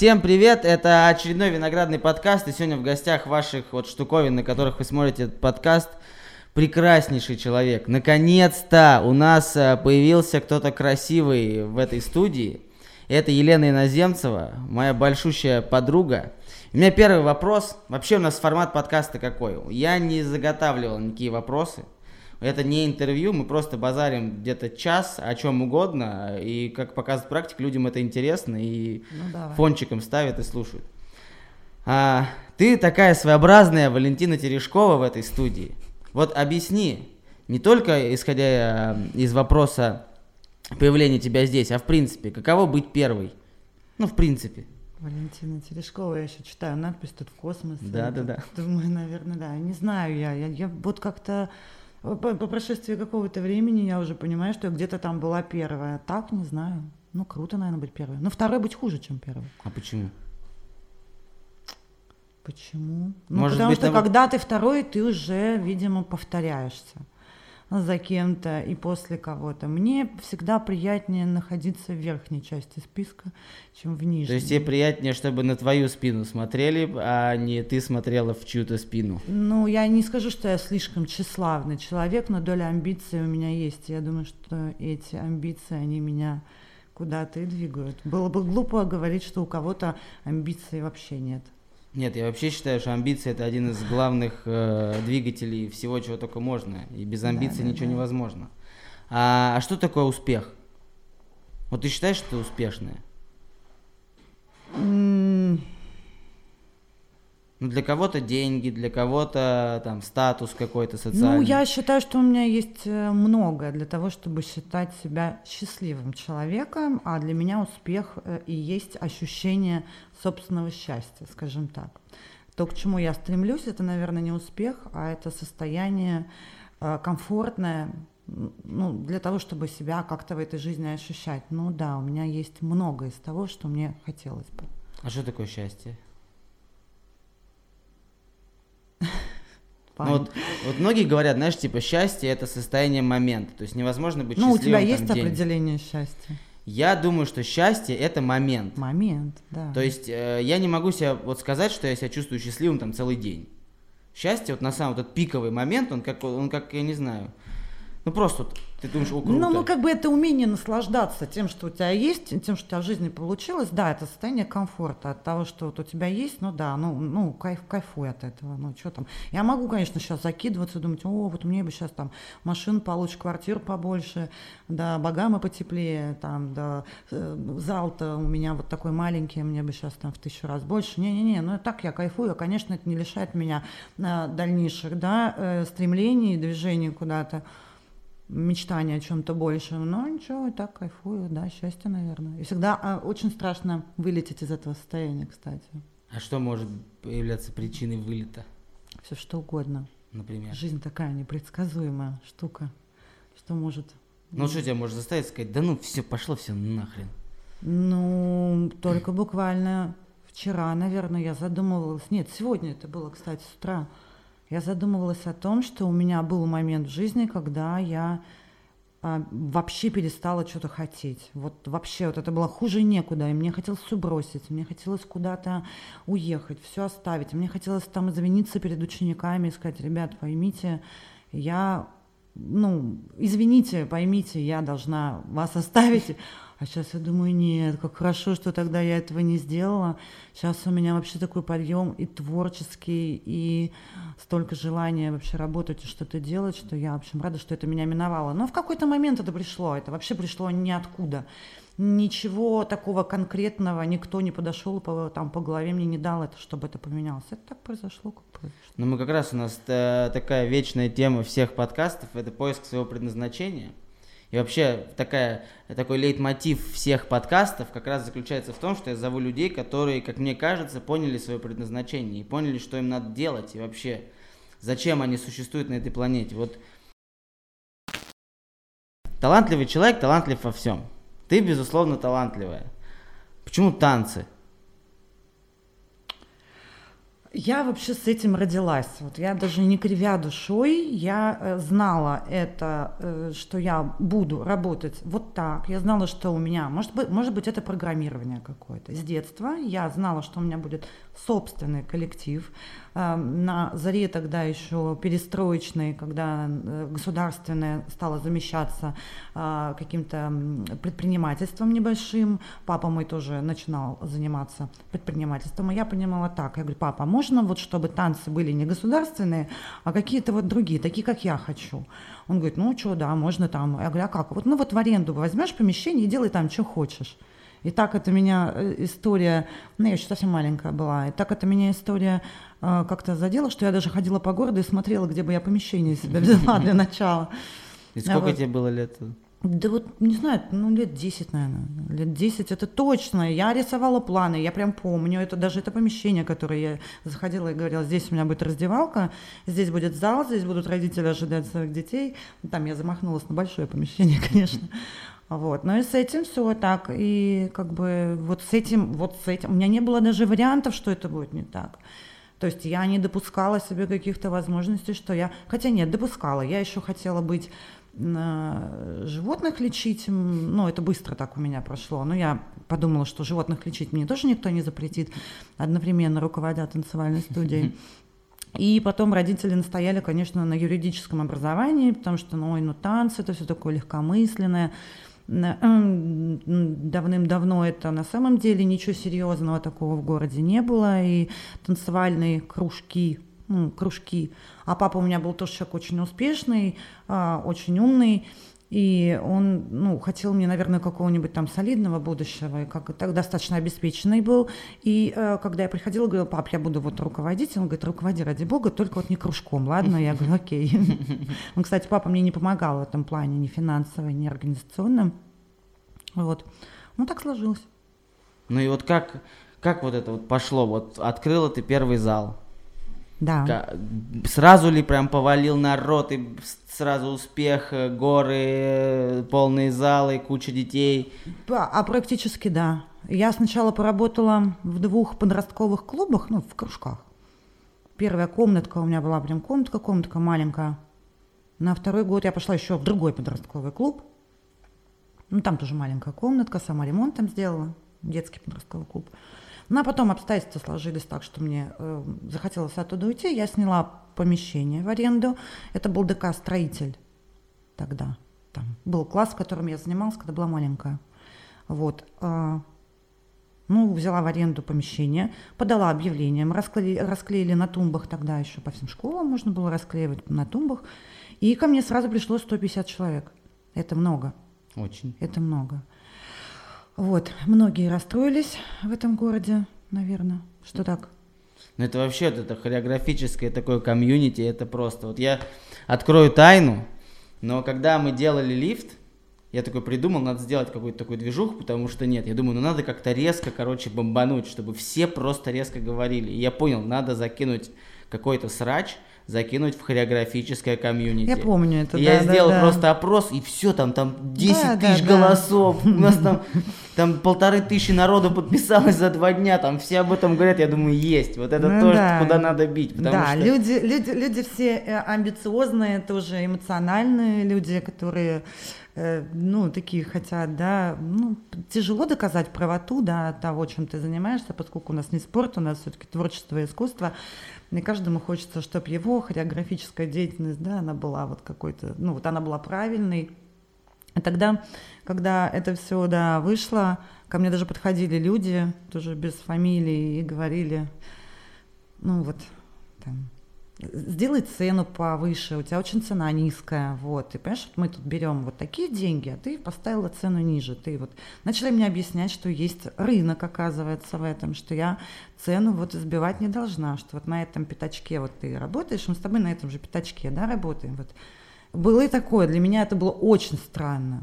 Всем привет, это очередной виноградный подкаст, и сегодня в гостях ваших вот штуковин, на которых вы смотрите этот подкаст, прекраснейший человек. Наконец-то у нас э, появился кто-то красивый в этой студии. Это Елена Иноземцева, моя большущая подруга. У меня первый вопрос. Вообще у нас формат подкаста какой? Я не заготавливал никакие вопросы. Это не интервью, мы просто базарим где-то час о чем угодно, и, как показывает практика, людям это интересно, и ну, фончиком ставят и слушают. А, ты такая своеобразная Валентина Терешкова в этой студии. Вот объясни, не только исходя э, из вопроса появления тебя здесь, а в принципе, каково быть первой? Ну, в принципе. Валентина Терешкова, я еще читаю надпись тут в космосе. Да, да, да. Думаю, наверное, да. Не знаю я. Я, я вот как-то по, по прошествии какого-то времени я уже понимаю, что я где-то там была первая. Так, не знаю. Ну, круто, наверное, быть первой. Но второй быть хуже, чем первой. А почему? Почему? Ну, Может потому быть, что там... когда ты второй, ты уже, видимо, повторяешься за кем-то и после кого-то. Мне всегда приятнее находиться в верхней части списка, чем в нижней. То есть тебе приятнее, чтобы на твою спину смотрели, а не ты смотрела в чью-то спину? Ну, я не скажу, что я слишком тщеславный человек, но доля амбиций у меня есть. Я думаю, что эти амбиции, они меня куда-то и двигают. Было бы глупо говорить, что у кого-то амбиций вообще нет. Нет, я вообще считаю, что амбиции это один из главных э, двигателей всего, чего только можно. И без амбиций да, да, ничего да. невозможно. А, а что такое успех? Вот ты считаешь, что ты успешная? Ну, для кого-то деньги, для кого-то там статус какой-то социальный. Ну, я считаю, что у меня есть э, многое для того, чтобы считать себя счастливым человеком, а для меня успех э, и есть ощущение собственного счастья, скажем так. То, к чему я стремлюсь, это, наверное, не успех, а это состояние э, комфортное, ну, для того, чтобы себя как-то в этой жизни ощущать. Ну да, у меня есть много из того, что мне хотелось бы. А что такое счастье? Ну, вот, вот многие говорят, знаешь, типа счастье это состояние момента, то есть невозможно быть ну, счастливым. Ну у тебя есть там, определение счастья? Я думаю, что счастье это момент. Момент, да. То есть э, я не могу себе вот сказать, что я себя чувствую счастливым там целый день. Счастье вот на самом вот этот пиковый момент, он как он как я не знаю, ну просто вот ты думаешь, о, круто. Ну, ну, как бы это умение наслаждаться тем, что у тебя есть, тем, что у тебя в жизни получилось, да, это состояние комфорта от того, что вот у тебя есть, ну да, ну, ну кайф, кайфуй от этого, ну что там. Я могу, конечно, сейчас закидываться, думать, о, вот мне бы сейчас там машин получше, квартир побольше, да, богамы потеплее, там, да, э, зал-то у меня вот такой маленький, мне бы сейчас там в тысячу раз больше. Не-не-не, ну так я кайфую, конечно, это не лишает меня э, дальнейших, да, э, стремлений, движений куда-то мечтание о чем-то большем, но ничего, и так кайфую, да, счастье, наверное. И всегда а, очень страшно вылететь из этого состояния, кстати. А что может появляться причиной вылета? Все что угодно. Например? Жизнь такая непредсказуемая штука, что может... Ну, что тебя может заставить сказать, да ну все, пошло все нахрен? Ну, только буквально вчера, наверное, я задумывалась. Нет, сегодня это было, кстати, с утра я задумывалась о том, что у меня был момент в жизни, когда я а, вообще перестала что-то хотеть. Вот вообще вот это было хуже некуда, и мне хотелось все бросить, мне хотелось куда-то уехать, все оставить, мне хотелось там извиниться перед учениками и сказать, ребят, поймите, я, ну, извините, поймите, я должна вас оставить, а сейчас я думаю, нет, как хорошо, что тогда я этого не сделала. Сейчас у меня вообще такой подъем и творческий, и столько желания вообще работать и что-то делать, что я, в общем, рада, что это меня миновало. Но в какой-то момент это пришло, это вообще пришло ниоткуда. Ничего такого конкретного, никто не подошел по, там, по голове мне не дал это, чтобы это поменялось. Это так произошло, как произошло. Ну, мы как раз у нас э, такая вечная тема всех подкастов, это поиск своего предназначения. И вообще такая, такой лейтмотив всех подкастов как раз заключается в том, что я зову людей, которые, как мне кажется, поняли свое предназначение и поняли, что им надо делать, и вообще, зачем они существуют на этой планете. Вот талантливый человек талантлив во всем. Ты, безусловно, талантливая. Почему танцы? Я вообще с этим родилась. Вот я даже не кривя душой, я э, знала это, э, что я буду работать вот так. Я знала, что у меня, может быть, может быть, это программирование какое-то. С детства я знала, что у меня будет собственный коллектив. Эм, на заре тогда еще перестроечной, когда э, государственное стало замещаться э, каким-то предпринимательством небольшим. Папа мой тоже начинал заниматься предпринимательством. И я понимала так, я говорю, папа, можно вот чтобы танцы были не государственные, а какие-то вот другие, такие, как я хочу. Он говорит, ну что, да, можно там. Я говорю, а как? Вот, ну вот в аренду возьмешь помещение и делай там, что хочешь. И так это меня э, история, ну я еще совсем маленькая была, и так это меня история э, как-то задела, что я даже ходила по городу и смотрела, где бы я помещение себе взяла для начала. И сколько вот. тебе было лет? Да вот, не знаю, ну, лет 10, наверное. Лет 10, это точно. Я рисовала планы, я прям помню. Это даже это помещение, которое я заходила и говорила, здесь у меня будет раздевалка, здесь будет зал, здесь будут родители ожидать своих детей. Там я замахнулась на большое помещение, конечно. Вот. Но и с этим все так. И как бы вот с этим, вот с этим. У меня не было даже вариантов, что это будет не так. То есть я не допускала себе каких-то возможностей, что я... Хотя нет, допускала. Я еще хотела быть животных лечить, ну, это быстро так у меня прошло, но я подумала, что животных лечить мне тоже никто не запретит, одновременно руководя танцевальной студией. И потом родители настояли, конечно, на юридическом образовании, потому что, ну, ой, ну, танцы, это все такое легкомысленное, давным-давно это на самом деле ничего серьезного такого в городе не было, и танцевальные кружки, ну, кружки. А папа у меня был тоже человек очень успешный, а, очень умный, и он, ну, хотел мне, наверное, какого-нибудь там солидного будущего, и как так достаточно обеспеченный был. И э, когда я приходила, говорила, пап, я буду вот руководить, он говорит, руководи ради бога, только вот не кружком, ладно? Я говорю, окей. Он, кстати, папа мне не помогал в этом плане, ни финансово, ни организационно. Вот. Ну, так сложилось. Ну и вот как, как вот это вот пошло? Вот открыла ты первый зал. Да. Сразу ли прям повалил народ и сразу успех, э, горы, э, полные залы, куча детей? А практически да. Я сначала поработала в двух подростковых клубах, ну, в кружках. Первая комнатка у меня была прям комнатка, комнатка маленькая. На второй год я пошла еще в другой подростковый клуб. Ну, там тоже маленькая комнатка, сама ремонт там сделала, детский подростковый клуб. Ну, а потом обстоятельства сложились так, что мне э, захотелось оттуда уйти. Я сняла помещение в аренду. Это был ДК «Строитель» тогда. Там был класс, в котором я занималась, когда была маленькая. Вот. Э, ну, взяла в аренду помещение, подала объявление, мы расклеили, расклеили на тумбах тогда еще по всем школам можно было расклеивать на тумбах. И ко мне сразу пришло 150 человек. Это много. Очень. Это много. Вот, многие расстроились в этом городе, наверное, что так. Ну это вообще это хореографическое такое комьюнити, это просто. Вот я открою тайну, но когда мы делали лифт, я такой придумал, надо сделать какую-то такую движуху, потому что нет, я думаю, ну надо как-то резко, короче, бомбануть, чтобы все просто резко говорили. И я понял, надо закинуть какой-то срач, закинуть в хореографическое комьюнити. Я помню это, и да, Я да, сделал да. просто опрос, и все, там, там 10 Да, тысяч да. голосов, у нас там, там полторы тысячи народу подписалось за два дня, там все об этом говорят, я думаю, есть, вот это Ну то, да. куда надо бить, да, что... люди, люди, люди все э, амбициозные, тоже эмоциональные люди, которые, э, ну, такие хотят, да, ну, тяжело доказать правоту, да, того, чем ты занимаешься, поскольку у нас не спорт, у нас все-таки творчество и искусство, и каждому хочется, чтобы его хореографическая деятельность, да, она была вот какой-то, ну, вот она была правильной, и тогда, когда это все, да, вышло, ко мне даже подходили люди, тоже без фамилии, и говорили, ну вот, там, сделай цену повыше, у тебя очень цена низкая, вот, и понимаешь, вот мы тут берем вот такие деньги, а ты поставила цену ниже, ты вот начали мне объяснять, что есть рынок, оказывается, в этом, что я цену вот сбивать не должна, что вот на этом пятачке вот ты работаешь, мы с тобой на этом же пятачке, да, работаем, вот. Было и такое, для меня это было очень странно,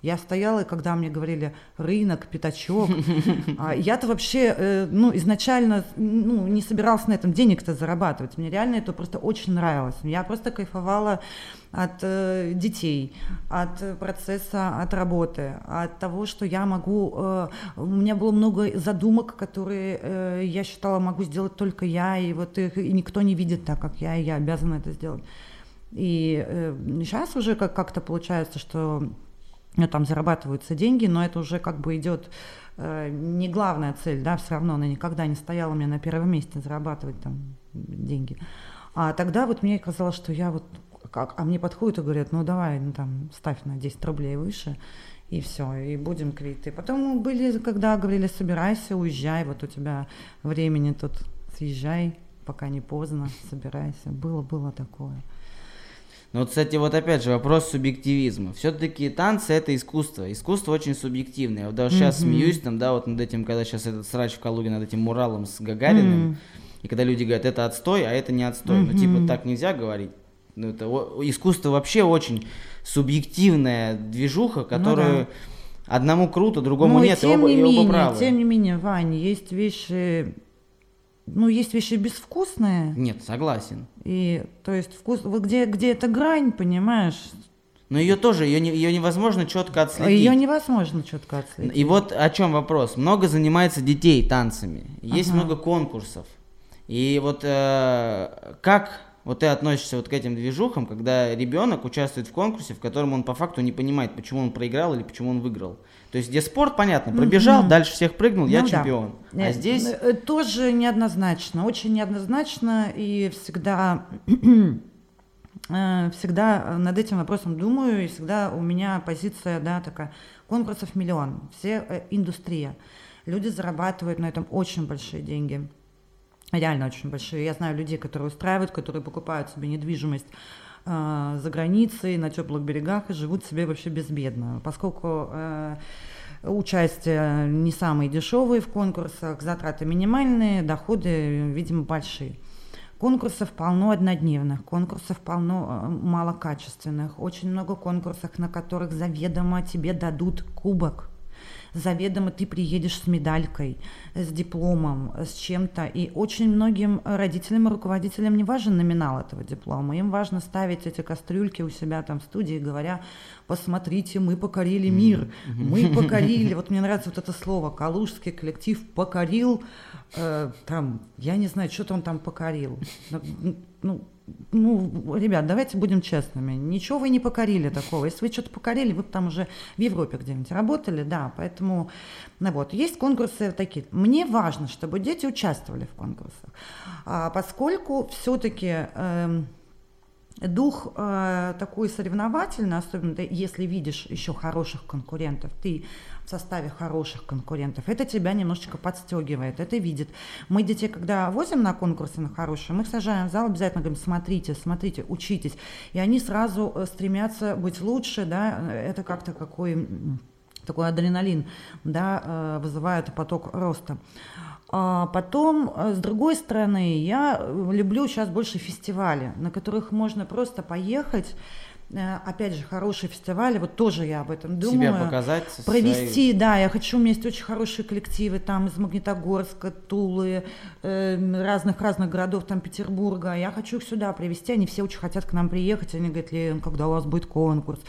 Я стояла, и когда мне говорили рынок, пятачок, а я-то вообще, э, ну, изначально, ну, не собиралась на этом денег-то зарабатывать. Мне реально это просто очень нравилось. Я просто кайфовала от э, детей, от процесса, от работы, от того, что я могу... Э, у меня было много задумок, которые я считала могу сделать только я, и вот их и никто не видит так, как я, и я обязана это сделать. И э, сейчас уже как- как-то получается, что там зарабатываются деньги, но это уже как бы идет э, не главная цель, да, все равно она никогда не стояла меня на первом месте зарабатывать там деньги. А тогда вот мне казалось, что я вот, как, а мне подходят и говорят, ну давай, ну там, ставь на 10 рублей выше, и все, и будем квиты. Потом были, когда говорили, собирайся, уезжай, вот у тебя времени тут, съезжай, пока не поздно, собирайся. Было, было такое. Ну вот, кстати, вот опять же вопрос субъективизма. Все-таки танцы это искусство. Искусство очень субъективное. Я вот даже сейчас смеюсь там, да, вот над этим, когда сейчас этот срач в Калуге над этим муралом с Гагариным. И когда люди говорят, это отстой, а это не отстой. Ну, типа, так нельзя говорить. Ну, это о- искусство вообще очень субъективная движуха, которую одному круто, другому Ну, и нет, и тем оба, не и оба менее, правы. тем не менее, Вань, есть вещи, ну, есть вещи безвкусные, Нет, согласен. и, то есть, вкус, вот где, где эта грань, понимаешь, Но ее тоже, ее, не, ее невозможно четко отследить. ее невозможно четко отследить. И вот о чем вопрос. Много занимается детей танцами. Есть Ага. много конкурсов. И вот э, как вот ты относишься вот к этим движухам, когда ребенок участвует в конкурсе, в котором он по факту не понимает, почему он проиграл или почему он выиграл. То есть где спорт, понятно, пробежал, Мгм. дальше всех прыгнул, я Ну да. чемпион. А Нет, здесь э, тоже неоднозначно, очень неоднозначно, и всегда, э, всегда над этим вопросом думаю, и всегда у меня позиция, да, такая, конкурсов миллион, все э, индустрия, люди зарабатывают на этом очень большие деньги, реально очень большие. Я знаю людей, которые устраивают, которые покупают себе недвижимость э, за границей, на теплых берегах и живут себе вообще безбедно, поскольку э, участие не самые дешевые в конкурсах, затраты минимальные, доходы, видимо, большие. Конкурсов полно однодневных, конкурсов полно э, малокачественных, очень много конкурсов, на которых заведомо тебе дадут кубок, заведомо ты приедешь с медалькой, с дипломом, с чем-то. И очень многим родителям и руководителям не важен номинал этого диплома. Им важно ставить эти кастрюльки у себя там в студии, говоря, посмотрите, мы покорили мир, мы покорили. Вот мне нравится вот это слово, калужский коллектив покорил, э, там, я не знаю, что-то он там покорил. Ну, ну, ребят, давайте будем честными. Ничего вы не покорили такого. Если вы что-то покорили, вы там уже в Европе где-нибудь работали, да. Поэтому, ну вот, есть конкурсы такие. Мне важно, чтобы дети участвовали в конкурсах, а, поскольку все-таки дух э, такой соревновательный, особенно ты, если видишь еще хороших конкурентов, ты в составе хороших конкурентов, это тебя немножечко подстегивает, это видит. Мы детей, когда возим на конкурсы на хорошие, мы их сажаем в зал, обязательно говорим, смотрите, смотрите, учитесь. И они сразу э, стремятся быть лучше, да, это как-то какой такой адреналин, да, э, вызывает поток роста. А потом, э, с другой стороны, я люблю сейчас больше фестивали, на которых можно просто поехать. Э, Опять же, хорошие фестивали, вот тоже я об этом думаю. себя показать. Провести, да, я хочу, у меня есть очень хорошие коллективы там из Магнитогорска, Тулы, разных-разных городов, там Петербурга. Я хочу их сюда привезти, они все очень хотят к нам приехать. Они говорят, Лен, когда у вас будет конкурс?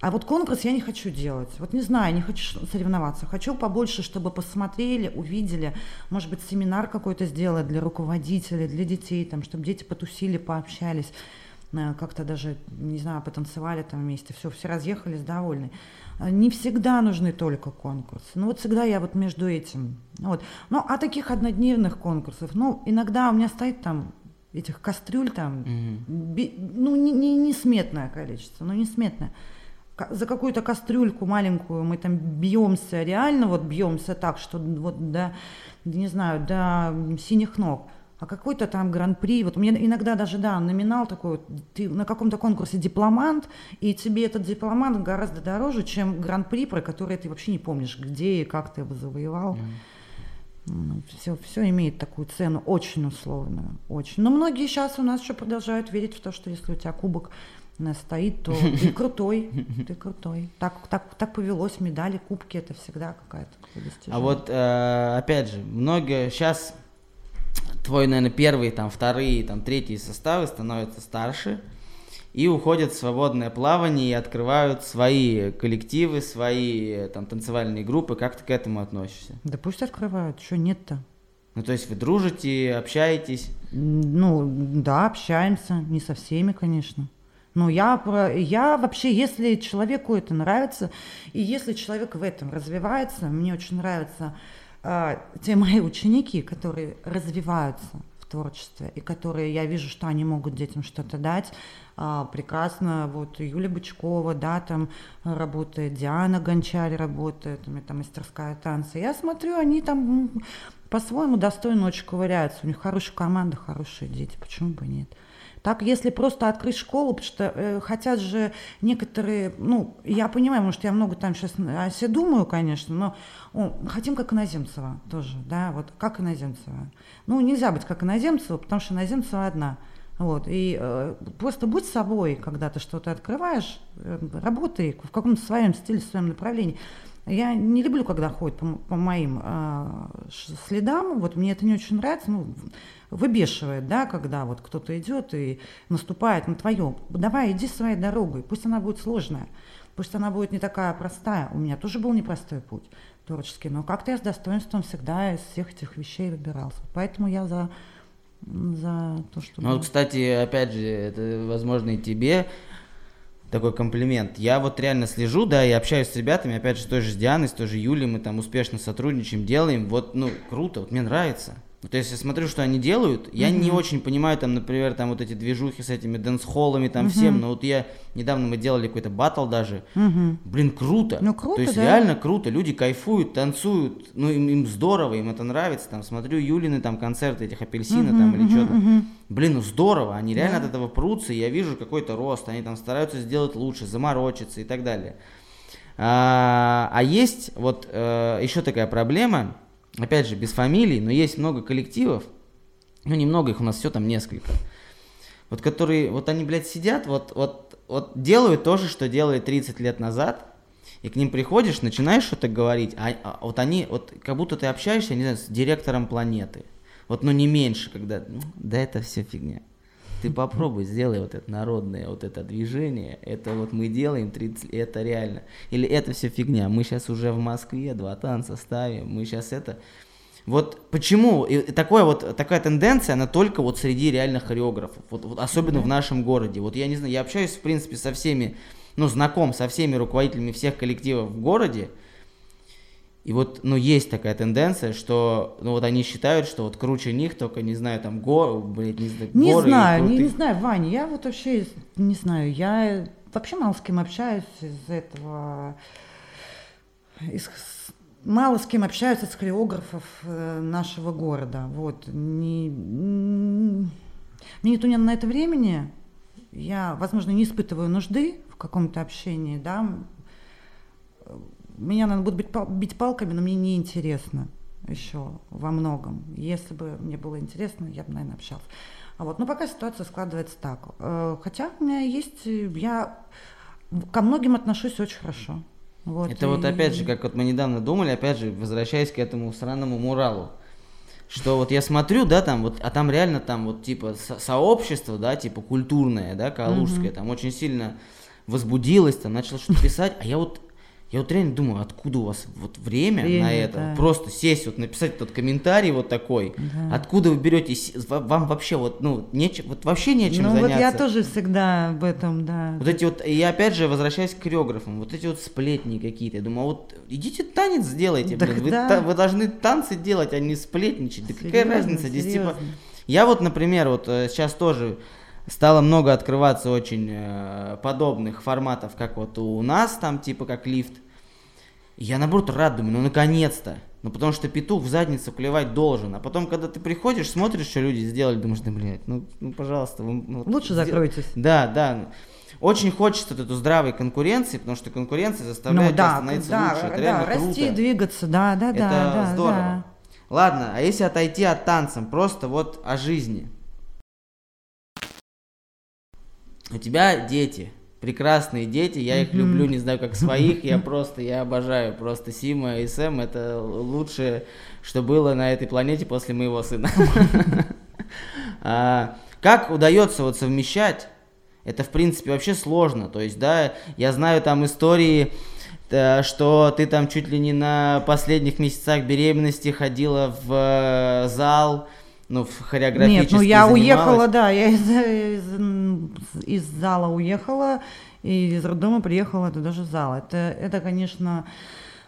А вот конкурс я не хочу делать. Вот не знаю, не хочу соревноваться. Хочу побольше, чтобы посмотрели, увидели. Может быть, семинар какой-то сделать для руководителей, для детей, там, чтобы дети потусили, пообщались э, как-то даже, не знаю, потанцевали там вместе, все, все разъехались довольны. А Не всегда нужны только конкурсы. Ну вот всегда я вот между этим. Вот. Ну а таких однодневных конкурсов, ну иногда у меня стоит там этих кастрюль там, би- ну не, не, несметное количество, ну несметное. Ка- За какую-то кастрюльку маленькую мы там бьемся, реально вот бьемся так, что вот до, не знаю, до синих ног. А какой-то там гран-при, вот меня иногда даже, да, номинал такой, ты на каком-то конкурсе дипломант, и тебе этот дипломант гораздо дороже, чем гран-при, про который ты вообще не помнишь, где и как ты его завоевал. Все, все имеет такую цену, очень условную, очень. Но многие сейчас у нас еще продолжают верить в то, что если у тебя кубок стоит, то ты крутой, ты крутой. Так, так, так повелось, медали, кубки, это всегда какая-то А вот, э, опять же, многие сейчас твой, наверное, первые, там, вторые, там, третьи составы становятся старше и уходят в свободное плавание и открывают свои коллективы, свои там танцевальные группы. Как ты к этому относишься? Да пусть открывают, что нет-то. Ну, то есть вы дружите, общаетесь? Ну, да, общаемся, не со всеми, конечно. Но я, я вообще, если человеку это нравится, и если человек в этом развивается, мне очень нравятся э, те мои ученики, которые развиваются в творчестве, и которые, я вижу, что они могут детям что-то дать, э, прекрасно, вот Юлия Бычкова, да, там работает, Диана Гончарь работает, там мастерская танца, я смотрю, они там по-своему достойно очень ковыряются, у них хорошая команда, хорошие дети, почему бы нет? Так, если просто открыть школу, потому что э, хотят же некоторые, ну, я понимаю, может, я много там сейчас о себе думаю, конечно, но о, хотим как Иноземцева тоже, да, вот как Иноземцева. Ну, нельзя быть как Иноземцева, потому что Иноземцева одна. Вот, и э, просто будь собой, когда ты что-то открываешь, э, работай в каком-то своем стиле, в своем направлении. Я не люблю, когда ходят по, по моим э, следам, вот мне это не очень нравится, ну, выбешивает, да, когда вот кто-то идет и наступает на твое. Давай, иди своей дорогой, пусть она будет сложная, пусть она будет не такая простая. У меня тоже был непростой путь творческий, но как-то я с достоинством всегда из всех этих вещей выбирался. Поэтому я за за то, что... Ну, кстати, опять же, это, возможно, и тебе такой комплимент. Я вот реально слежу, да, и общаюсь с ребятами, опять же, с той же Дианой, с той же Юлей, мы там успешно сотрудничаем, делаем. Вот, ну, круто, вот мне нравится. То есть я смотрю, что они делают, я mm-hmm. не очень понимаю, там, например, там вот эти движухи с этими dancehall ами, там mm-hmm. всем, но вот я, недавно мы делали какой-то батл даже, mm-hmm. блин, круто. Ну, круто, То есть да. реально круто, люди кайфуют, танцуют, ну, им, им здорово, им это нравится, там, смотрю Юлины там концерты этих апельсина mm-hmm, там или mm-hmm, что-то, mm-hmm. блин, ну здорово, они реально yeah. от этого прутся, и я вижу какой-то рост, они там стараются сделать лучше, заморочиться и так далее. А, а есть вот э, еще такая проблема, опять же, без фамилий, но есть много коллективов, ну, немного их у нас все там несколько, вот которые, вот они, блядь, сидят, вот, вот, вот делают то же, что делали 30 лет назад, и к ним приходишь, начинаешь что-то говорить, а, а вот они, вот как будто ты общаешься, не знаю, с директором планеты, вот, ну, не меньше, когда, ну, да это все фигня. Ты попробуй, сделай вот это народное вот это движение. Это вот мы делаем 30, это реально. Или это все фигня. Мы сейчас уже в Москве два танца ставим. Мы сейчас это... Вот почему и такое вот, такая тенденция, она только вот среди реальных хореографов, вот, вот особенно mm-hmm. в нашем городе. Вот я не знаю, я общаюсь, в принципе, со всеми, ну, знаком со всеми руководителями всех коллективов в городе, и вот, ну, есть такая тенденция, что, ну, вот они считают, что вот круче них, только, не знаю, там, гор, блядь, не знаю, Не горы знаю, не, не знаю, Ваня, я вот вообще, не знаю, я вообще мало с кем общаюсь из этого, из, мало с кем общаются с хореографов э, нашего города, вот, не, мне нету на это времени, я, возможно, не испытываю нужды в каком-то общении, да, меня надо будет бить, пал- бить палками, но мне не интересно еще во многом. Если бы мне было интересно, я бы, наверное, общалась. А вот, но пока ситуация складывается так. Э, хотя у меня есть, я ко многим отношусь очень хорошо. Вот, Это и... вот опять же, как вот мы недавно думали, опять же, возвращаясь к этому странному муралу, что вот я смотрю, да, там вот, а там реально там вот типа со- сообщество, да, типа культурное, да, калужское, mm-hmm. там очень сильно возбудилось, там начало что-то писать, а я вот я вот реально думаю, откуда у вас вот время, время на это? Да. Просто сесть, вот написать тот комментарий вот такой. Да. Откуда вы берете, вам вообще вот, ну, нечем, вот вообще нечем ну, заняться. вот я тоже всегда об этом, да. Вот эти вот, и опять же возвращаюсь к хореографам, вот эти вот сплетни какие-то. Я думаю, а вот идите танец сделайте, так блин. Да. Вы, та, вы должны танцы делать, а не сплетничать. Да серьезно, какая разница? Здесь типа... Я вот, например, вот э, сейчас тоже стало много открываться очень э, подобных форматов, как вот у нас там, типа как лифт. я наоборот рад, думаю, ну наконец-то. Ну потому что петух в задницу клевать должен. А потом, когда ты приходишь, смотришь, что люди сделали, думаешь, да, блядь, ну, ну пожалуйста. Вы, ну, Лучше закройтесь. Да, да. Очень хочется вот эту здравой конкуренции, потому что конкуренция заставляет ну, да, становиться да, лучше. Это да, расти, круто. двигаться, да, да, Это да. Это здорово. Да. Ладно, а если отойти от танцев, просто вот о жизни – у тебя дети, прекрасные дети, я их люблю, не знаю, как своих, я просто, я обожаю просто Сима и Сэм, это лучшее, что было на этой планете после моего сына. А, как удается вот совмещать? Это, в принципе, вообще сложно. То есть, да, я знаю там истории, э, что ты там чуть ли не на последних месяцах беременности ходила в э, зал, ну, в хореографически Нет, ну я занималась. уехала, да, я из, из, из зала уехала, и из роддома приехала туда же в зал. Это, это, конечно,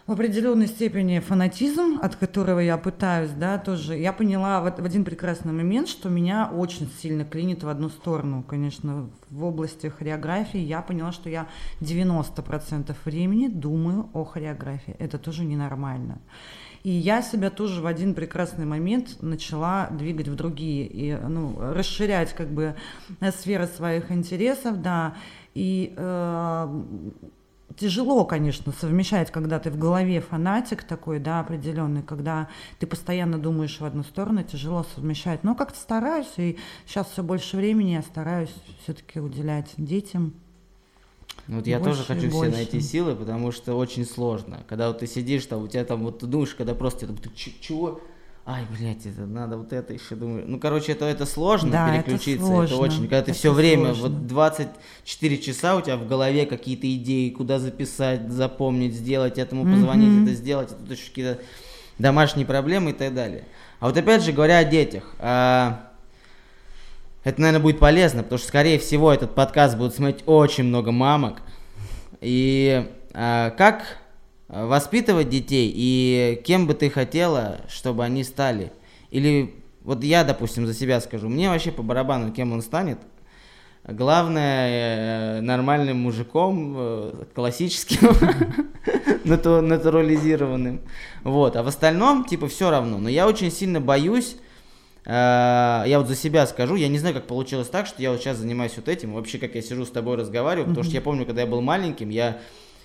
в определенной степени фанатизм, от которого я пытаюсь, да, тоже. Я поняла в, в один прекрасный момент, что меня очень сильно клинит в одну сторону, конечно, в области хореографии. Я поняла, что я 90% времени думаю о хореографии. Это тоже ненормально. И я себя тоже в один прекрасный момент начала двигать в другие, и, ну, расширять как бы сферы своих интересов, да, и э, тяжело, конечно, совмещать, когда ты в голове фанатик такой, да, определенный, когда ты постоянно думаешь в одну сторону, тяжело совмещать. Но как-то стараюсь, и сейчас все больше времени я стараюсь все-таки уделять детям. Ну, вот я тоже хочу все найти силы, потому что очень сложно. Когда вот ты сидишь там, у тебя там, вот ты думаешь, когда просто ты чего? ай, блядь, это надо вот это еще, думаю. Ну, короче, это, это сложно да, переключиться, это, сложно. это очень, когда ты это все время, сложно. вот 24 часа у тебя в голове какие-то идеи, куда записать, запомнить, сделать, этому позвонить, mm-hmm. это сделать, это еще какие-то домашние проблемы и так далее. А вот опять же, говоря о детях, а, это, наверное, будет полезно, потому что, скорее всего, этот подкаст будет смотреть очень много мамок. И а, как Э, воспитывать детей и кем бы ты хотела, чтобы они стали. Или вот я, допустим, за себя скажу, мне вообще по барабану, кем он станет. Главное, э, нормальным мужиком, э, классическим, натурализированным. Вот. А в остальном, типа, все равно. Но я очень сильно боюсь, я вот за себя скажу, я не знаю, как получилось так, что я вот сейчас занимаюсь вот этим, вообще, как я сижу с тобой разговариваю, потому что я помню, когда я был маленьким, я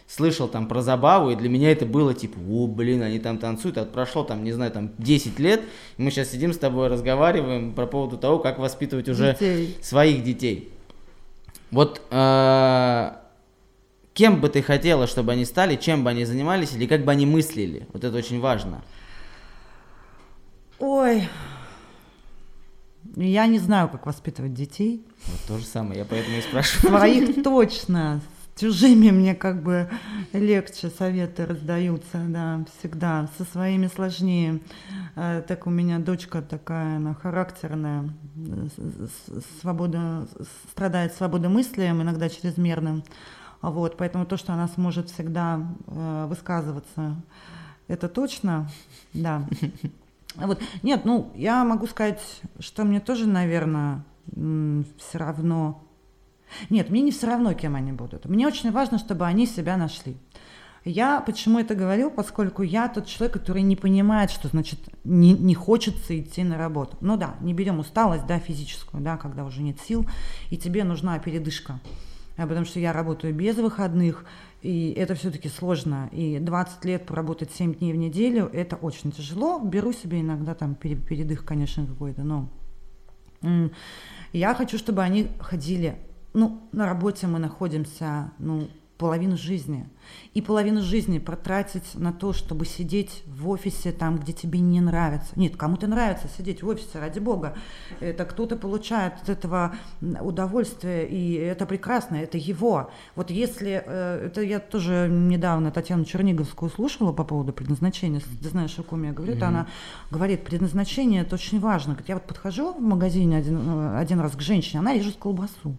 слышал там про забаву, и для меня это было типа, о, блин, они там танцуют, а прошло там, не знаю, там 10 лет, и мы сейчас сидим с тобой, разговариваем по поводу того, как воспитывать уже детей. своих детей. Вот э, кем бы ты хотела, чтобы они стали, чем бы они занимались, или как бы они мыслили? Вот это очень важно. Ой, я не знаю, как воспитывать детей. Вот то же самое, я поэтому и спрашиваю. Своих точно, чужими мне как бы легче советы раздаются, да, всегда. Со своими сложнее. А, так у меня дочка такая, она характерная, свобода, страдает свободой мысли, иногда чрезмерным. Вот, поэтому то, что она сможет всегда э, высказываться, это точно, да. Вот. Нет, ну, я могу сказать, что мне тоже, наверное, все равно нет, мне не все равно, кем они будут. Мне очень важно, чтобы они себя нашли. Я почему это говорю, поскольку я тот человек, который не понимает, что значит не, не хочется идти на работу. Ну да, не берем усталость, да, физическую, да, когда уже нет сил, и тебе нужна передышка. А потому что я работаю без выходных, и это все-таки сложно. И 20 лет поработать 7 дней в неделю, это очень тяжело. Беру себе иногда там передых, конечно, какой-то, но я хочу, чтобы они ходили ну, на работе мы находимся, ну, половину жизни. И половину жизни протратить на то, чтобы сидеть в офисе там, где тебе не нравится. Нет, кому-то нравится сидеть в офисе, ради бога. Это кто-то получает от этого удовольствие, и это прекрасно, это его. Вот если, э, это я тоже недавно Татьяну Черниговскую слушала по поводу предназначения, ты знаешь, о ком я говорю, mm-hmm. она говорит, предназначение это очень важно. Я вот подхожу в магазине один, э, один раз к женщине, она режет колбасу.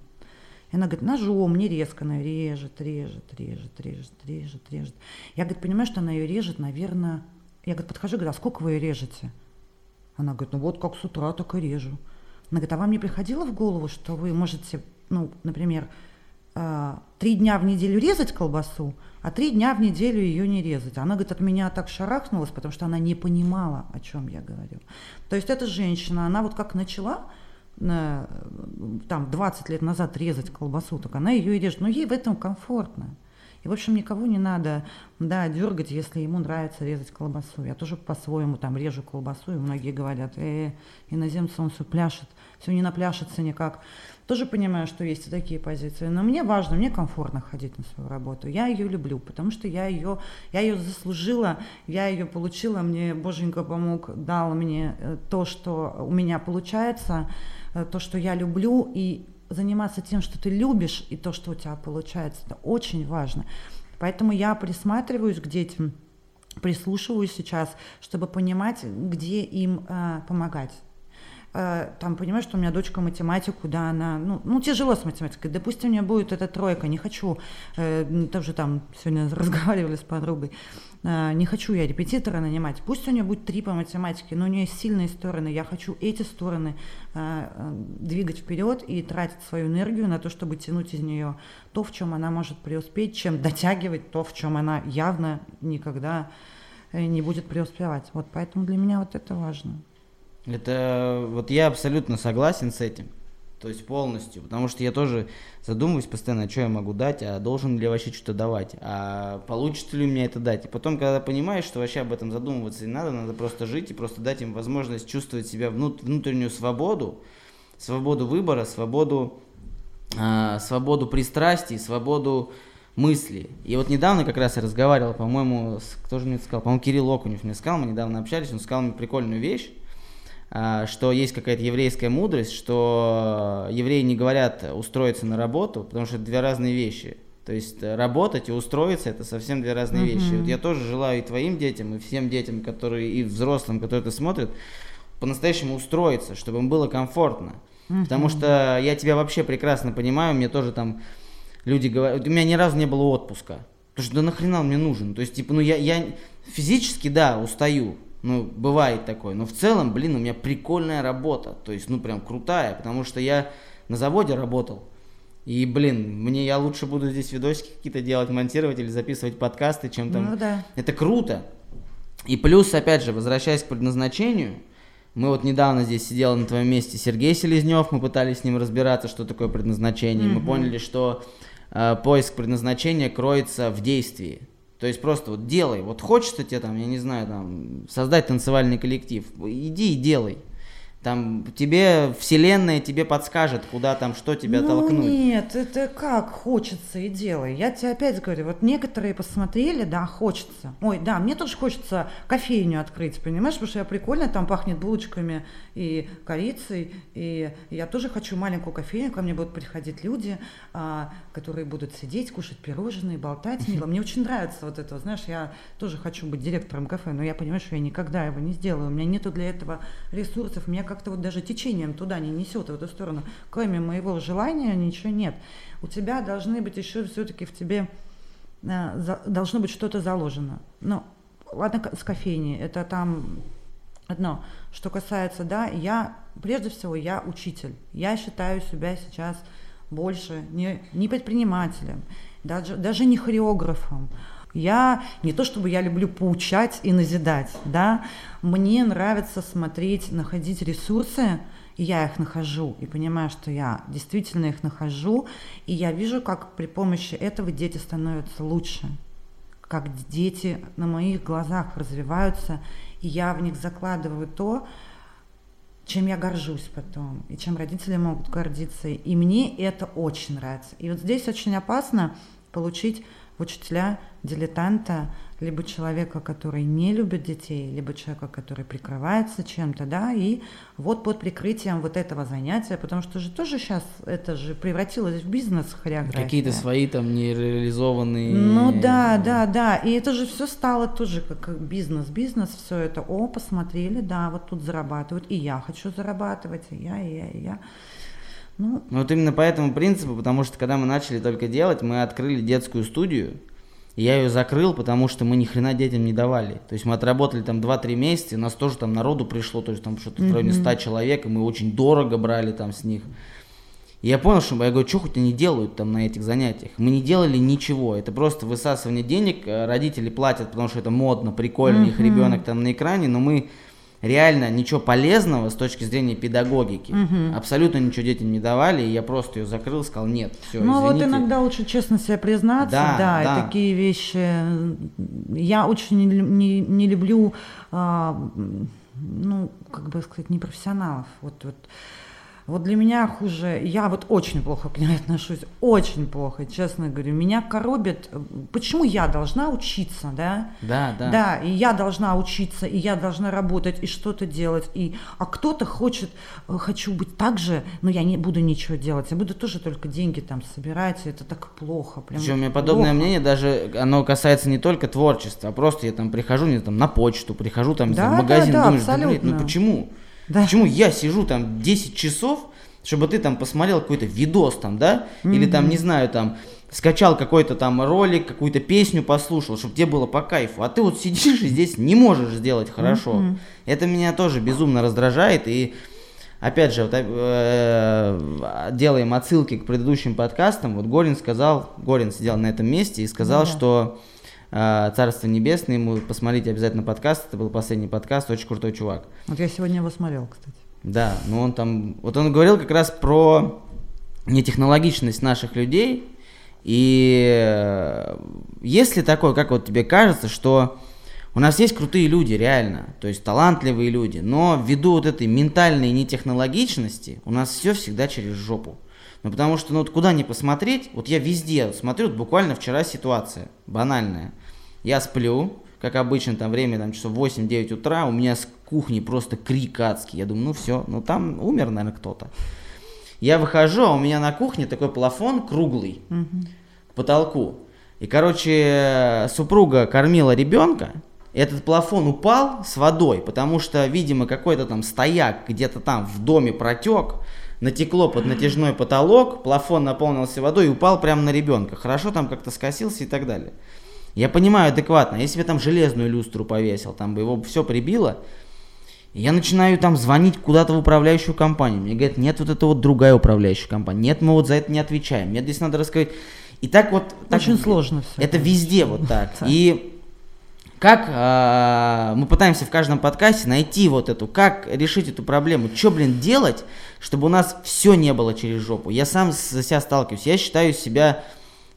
И она говорит, ножом не резко, она режет, режет, режет, режет, режет, режет. Я, говорит, понимаю, что она ее режет, наверное... Я, говорит, подхожу, говорю, а сколько вы ее режете? Она говорит, ну вот как с утра, так и режу. Она говорит, а вам не приходило в голову, что вы можете, ну, например, а, три дня в неделю резать колбасу, а три дня в неделю ее не резать. Она, говорит, от меня так шарахнулась, потому что она не понимала, о чем я говорю. То есть эта женщина, она вот как начала там 20 лет назад резать колбасу, так она ее и режет. Но ей в этом комфортно. И, в общем, никого не надо, да, дергать, если ему нравится резать колбасу. Я тоже по-своему там режу колбасу, и многие говорят, э, иноземцы он все пляшет, все не напляшется никак. Тоже понимаю, что есть и такие позиции, но мне важно, мне комфортно ходить на свою работу. Я ее люблю, потому что я ее, я ее заслужила, я ее получила, мне Боженька помог, дал мне э, то, что у меня получается, то, что я люблю, и заниматься тем, что ты любишь, и то, что у тебя получается, это очень важно. Поэтому я присматриваюсь к детям, прислушиваюсь сейчас, чтобы понимать, где им э, помогать. Э, там, понимаешь, что у меня дочка математику, да, она, ну, ну, тяжело с математикой, допустим, у меня будет эта тройка, не хочу, э, тоже там сегодня разговаривали с подругой, э, не хочу я репетитора нанимать, пусть у нее будет три по математике, но у нее есть сильные стороны, я хочу эти стороны э, э, двигать вперед и тратить свою энергию на то, чтобы тянуть из нее то, в чем она может преуспеть, чем дотягивать то, в чем она явно никогда э, не будет преуспевать. Вот поэтому для меня вот это важно. Это вот я абсолютно согласен с этим. То есть полностью. Потому что я тоже задумываюсь постоянно, что я могу дать, а должен ли вообще что-то давать, а получится ли у меня это дать. И потом, когда понимаешь, что вообще об этом задумываться не надо, надо просто жить и просто дать им возможность чувствовать себя внут- внутреннюю свободу, свободу выбора, свободу, э, свободу пристрастий, свободу мысли. И вот недавно как раз я разговаривал, по-моему, с, кто же мне сказал, по-моему, Кирилл Окунев мне сказал, мы недавно общались, он сказал мне прикольную вещь, что есть какая-то еврейская мудрость, что евреи не говорят устроиться на работу, потому что это две разные вещи. То есть работать и устроиться это совсем две разные mm-hmm. вещи. Вот я тоже желаю и твоим детям, и всем детям, которые и взрослым, которые это смотрят, по-настоящему устроиться, чтобы им было комфортно. Mm-hmm. Потому что я тебя вообще прекрасно понимаю, мне тоже там люди говорят, у меня ни разу не было отпуска. Потому что да нахрена он мне нужен? То есть, типа, ну я, я физически, да, устаю, ну, бывает такое. Но в целом, блин, у меня прикольная работа. То есть, ну, прям крутая. Потому что я на заводе работал. И, блин, мне я лучше буду здесь видосики какие-то делать, монтировать или записывать подкасты, чем там. Ну да. Это круто. И плюс, опять же, возвращаясь к предназначению, мы вот недавно здесь сидел на твоем месте Сергей Селезнев, мы пытались с ним разбираться, что такое предназначение. Mm-hmm. Мы поняли, что э, поиск предназначения кроется в действии. То есть просто вот делай. Вот хочется тебе там, я не знаю, там, создать танцевальный коллектив. Иди и делай. Там тебе вселенная тебе подскажет, куда там, что тебя ну, толкнуть. Нет, это как хочется и делай. Я тебе опять говорю, вот некоторые посмотрели, да, хочется. Ой, да, мне тоже хочется кофейню открыть, понимаешь, потому что я прикольно, там пахнет булочками и корицей, и я тоже хочу маленькую кофейню, ко мне будут приходить люди, а, которые будут сидеть, кушать пирожные, болтать мило. Мне очень нравится вот это, знаешь, я тоже хочу быть директором кафе, но я понимаю, что я никогда его не сделаю. У меня нету для этого ресурсов, меня как-то вот даже течением туда не несет в эту сторону. Кроме моего желания ничего нет. У тебя должны быть еще все-таки в тебе э, должно быть что-то заложено. Ну, ладно, с кофейней, это там одно. Что касается, да, я, прежде всего, я учитель. Я считаю себя сейчас больше не, не предпринимателем, даже, даже не хореографом, я не то чтобы я люблю поучать и назидать, да, мне нравится смотреть, находить ресурсы, и я их нахожу, и понимаю, что я действительно их нахожу, и я вижу, как при помощи этого дети становятся лучше, как дети на моих глазах развиваются, и я в них закладываю то, чем я горжусь потом, и чем родители могут гордиться. И мне это очень нравится. И вот здесь очень опасно получить учителя дилетанта, либо человека, который не любит детей, либо человека, который прикрывается чем-то, да, и вот под прикрытием вот этого занятия, потому что же тоже сейчас это же превратилось в бизнес хореография. Какие-то свои там нереализованные... Ну да, да, да, и это же все стало тоже как бизнес, бизнес, все это, о, посмотрели, да, вот тут зарабатывают, и я хочу зарабатывать, и я, и я, и я. Ну, ну вот именно по этому принципу, потому что когда мы начали только делать, мы открыли детскую студию, я ее закрыл, потому что мы ни хрена детям не давали. То есть мы отработали там 2-3 месяца, и у нас тоже там народу пришло, то есть там что-то в районе 100 человек, и мы очень дорого брали там с них. И я понял, что я говорю, что хоть они делают там на этих занятиях. Мы не делали ничего, это просто высасывание денег, э, родители платят, потому что это модно, прикольно, mm-hmm. их ребенок там на экране, но мы реально ничего полезного с точки зрения педагогики. Мгм. Абсолютно ничего детям не давали, и я просто ее закрыл, сказал, нет, все, Ну вот извините. иногда лучше честно себе признаться, Да, да, да. и такие вещи. м, Я очень не, не- не люблю, а, ну, как бы сказать, непрофессионалов. Вот, вот, вот для меня хуже, я вот очень плохо к ней отношусь, очень плохо, честно говорю. Меня коробит, э, почему я должна учиться, да? Да, да. Да, и я должна учиться, и я должна работать, и что-то делать. И, а кто-то хочет, э, хочу быть так же, но я не буду ничего делать. Я буду тоже только деньги там собирать, и это так плохо. Прям Причем у меня подобное плохо. мнение, даже оно касается не только творчества, а просто я там прихожу не, там, на почту, прихожу там не знаю, Да, в магазин, да, да, думаешь, да, блин, ну абсолютно. почему? Да. Почему я сижу там 10 часов, чтобы ты там посмотрел какой-то видос там, да? Или там, не знаю, там скачал какой-то там ролик, какую-то песню послушал, чтобы тебе было по кайфу. А ты вот сидишь и здесь не можешь сделать хорошо. Это меня тоже безумно раздражает. И опять же, вот, э, делаем отсылки к предыдущим подкастам. Вот Горин сказал, Горин сидел на этом месте и сказал, да. что Царство Небесное, ему посмотрите обязательно подкаст, это был последний подкаст, очень крутой чувак. Вот я сегодня его смотрел, кстати. Да, но он там, вот он говорил как раз про нетехнологичность наших людей, и э, есть ли такое, как вот тебе кажется, что у нас есть крутые люди, реально, то есть талантливые люди, но ввиду вот этой ментальной нетехнологичности у нас все всегда через жопу. Ну, потому что, ну, вот куда ни посмотреть, вот я везде смотрю, вот буквально вчера ситуация банальная. Я сплю, как обычно, там время там часов 8-9 утра, у меня с кухни просто крик адский. Я думаю, ну все, ну там умер, наверное, кто-то. Я выхожу, а у меня на кухне такой плафон круглый к потолку. И, короче, супруга кормила ребенка, этот плафон упал с водой, потому что, видимо, какой-то там стояк где-то там в доме протек, натекло под натяжной потолок, плафон наполнился водой и упал прямо на ребенка. Хорошо там как-то скосился и так далее. Я понимаю адекватно, если бы я там железную люстру повесил, там бы его все прибило, я начинаю там звонить куда-то в управляющую компанию. Мне говорят, нет, вот это вот другая управляющая компания. Нет, мы вот за это не отвечаем. Нет, здесь надо рассказать. И так вот... так Очень сложно все. Это везде вот так. И как а, мы пытаемся в каждом подкасте найти вот эту, как решить эту проблему, что, блин, делать, чтобы у нас все не было через жопу. Я сам за себя сталкиваюсь. Я считаю себя,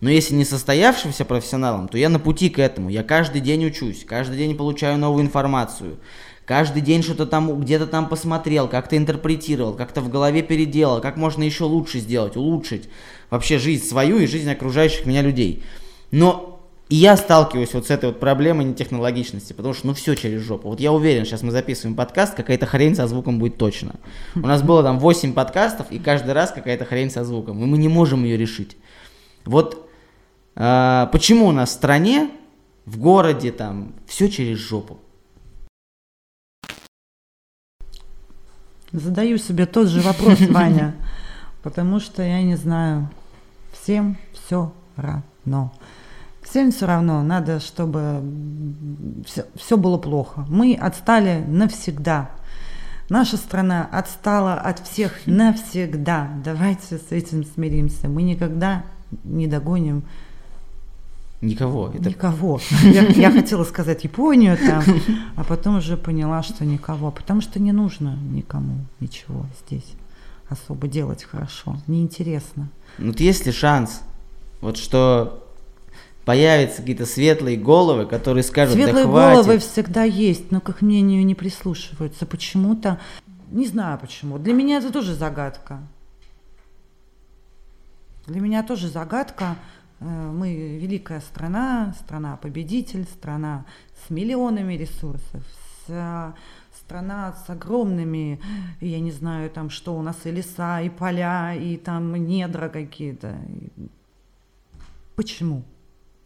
ну, если не состоявшимся профессионалом, то я на пути к этому. Я каждый день учусь, каждый день получаю новую информацию. Каждый день что-то там, где-то там посмотрел, как-то интерпретировал, как-то в голове переделал, как можно еще лучше сделать, улучшить вообще жизнь свою и жизнь окружающих меня людей. Но и я сталкиваюсь вот с этой вот проблемой нетехнологичности, потому что ну все через жопу. Вот я уверен, сейчас мы записываем подкаст, какая-то хрень со звуком будет точно. У нас было там 8 подкастов, и каждый раз какая-то хрень со звуком, и мы не можем ее решить. Вот а, почему у нас в стране, в городе там все через жопу? Задаю себе тот же вопрос, Ваня, потому что я не знаю, всем все равно. Всем все равно, надо, чтобы все, было плохо. Мы отстали навсегда. Наша страна отстала от всех навсегда. Давайте с этим смиримся. Мы никогда не догоним Никого. Это Никого. Я, я хотела сказать Японию там, а потом уже поняла, что никого. Потому что не нужно никому ничего здесь особо делать хорошо. Неинтересно. Ну, вот есть ли шанс, вот что появятся какие-то светлые головы, которые скажут, Светлые да хватит. головы всегда есть, но к их мнению не прислушиваются. Почему-то, не знаю почему. Для меня это тоже загадка. Для меня тоже загадка. Э, Мы великая страна, страна-победитель, страна с миллионами ресурсов, с, страна с огромными, я не знаю, там что у нас и леса, и поля, и там недра какие-то. Почему?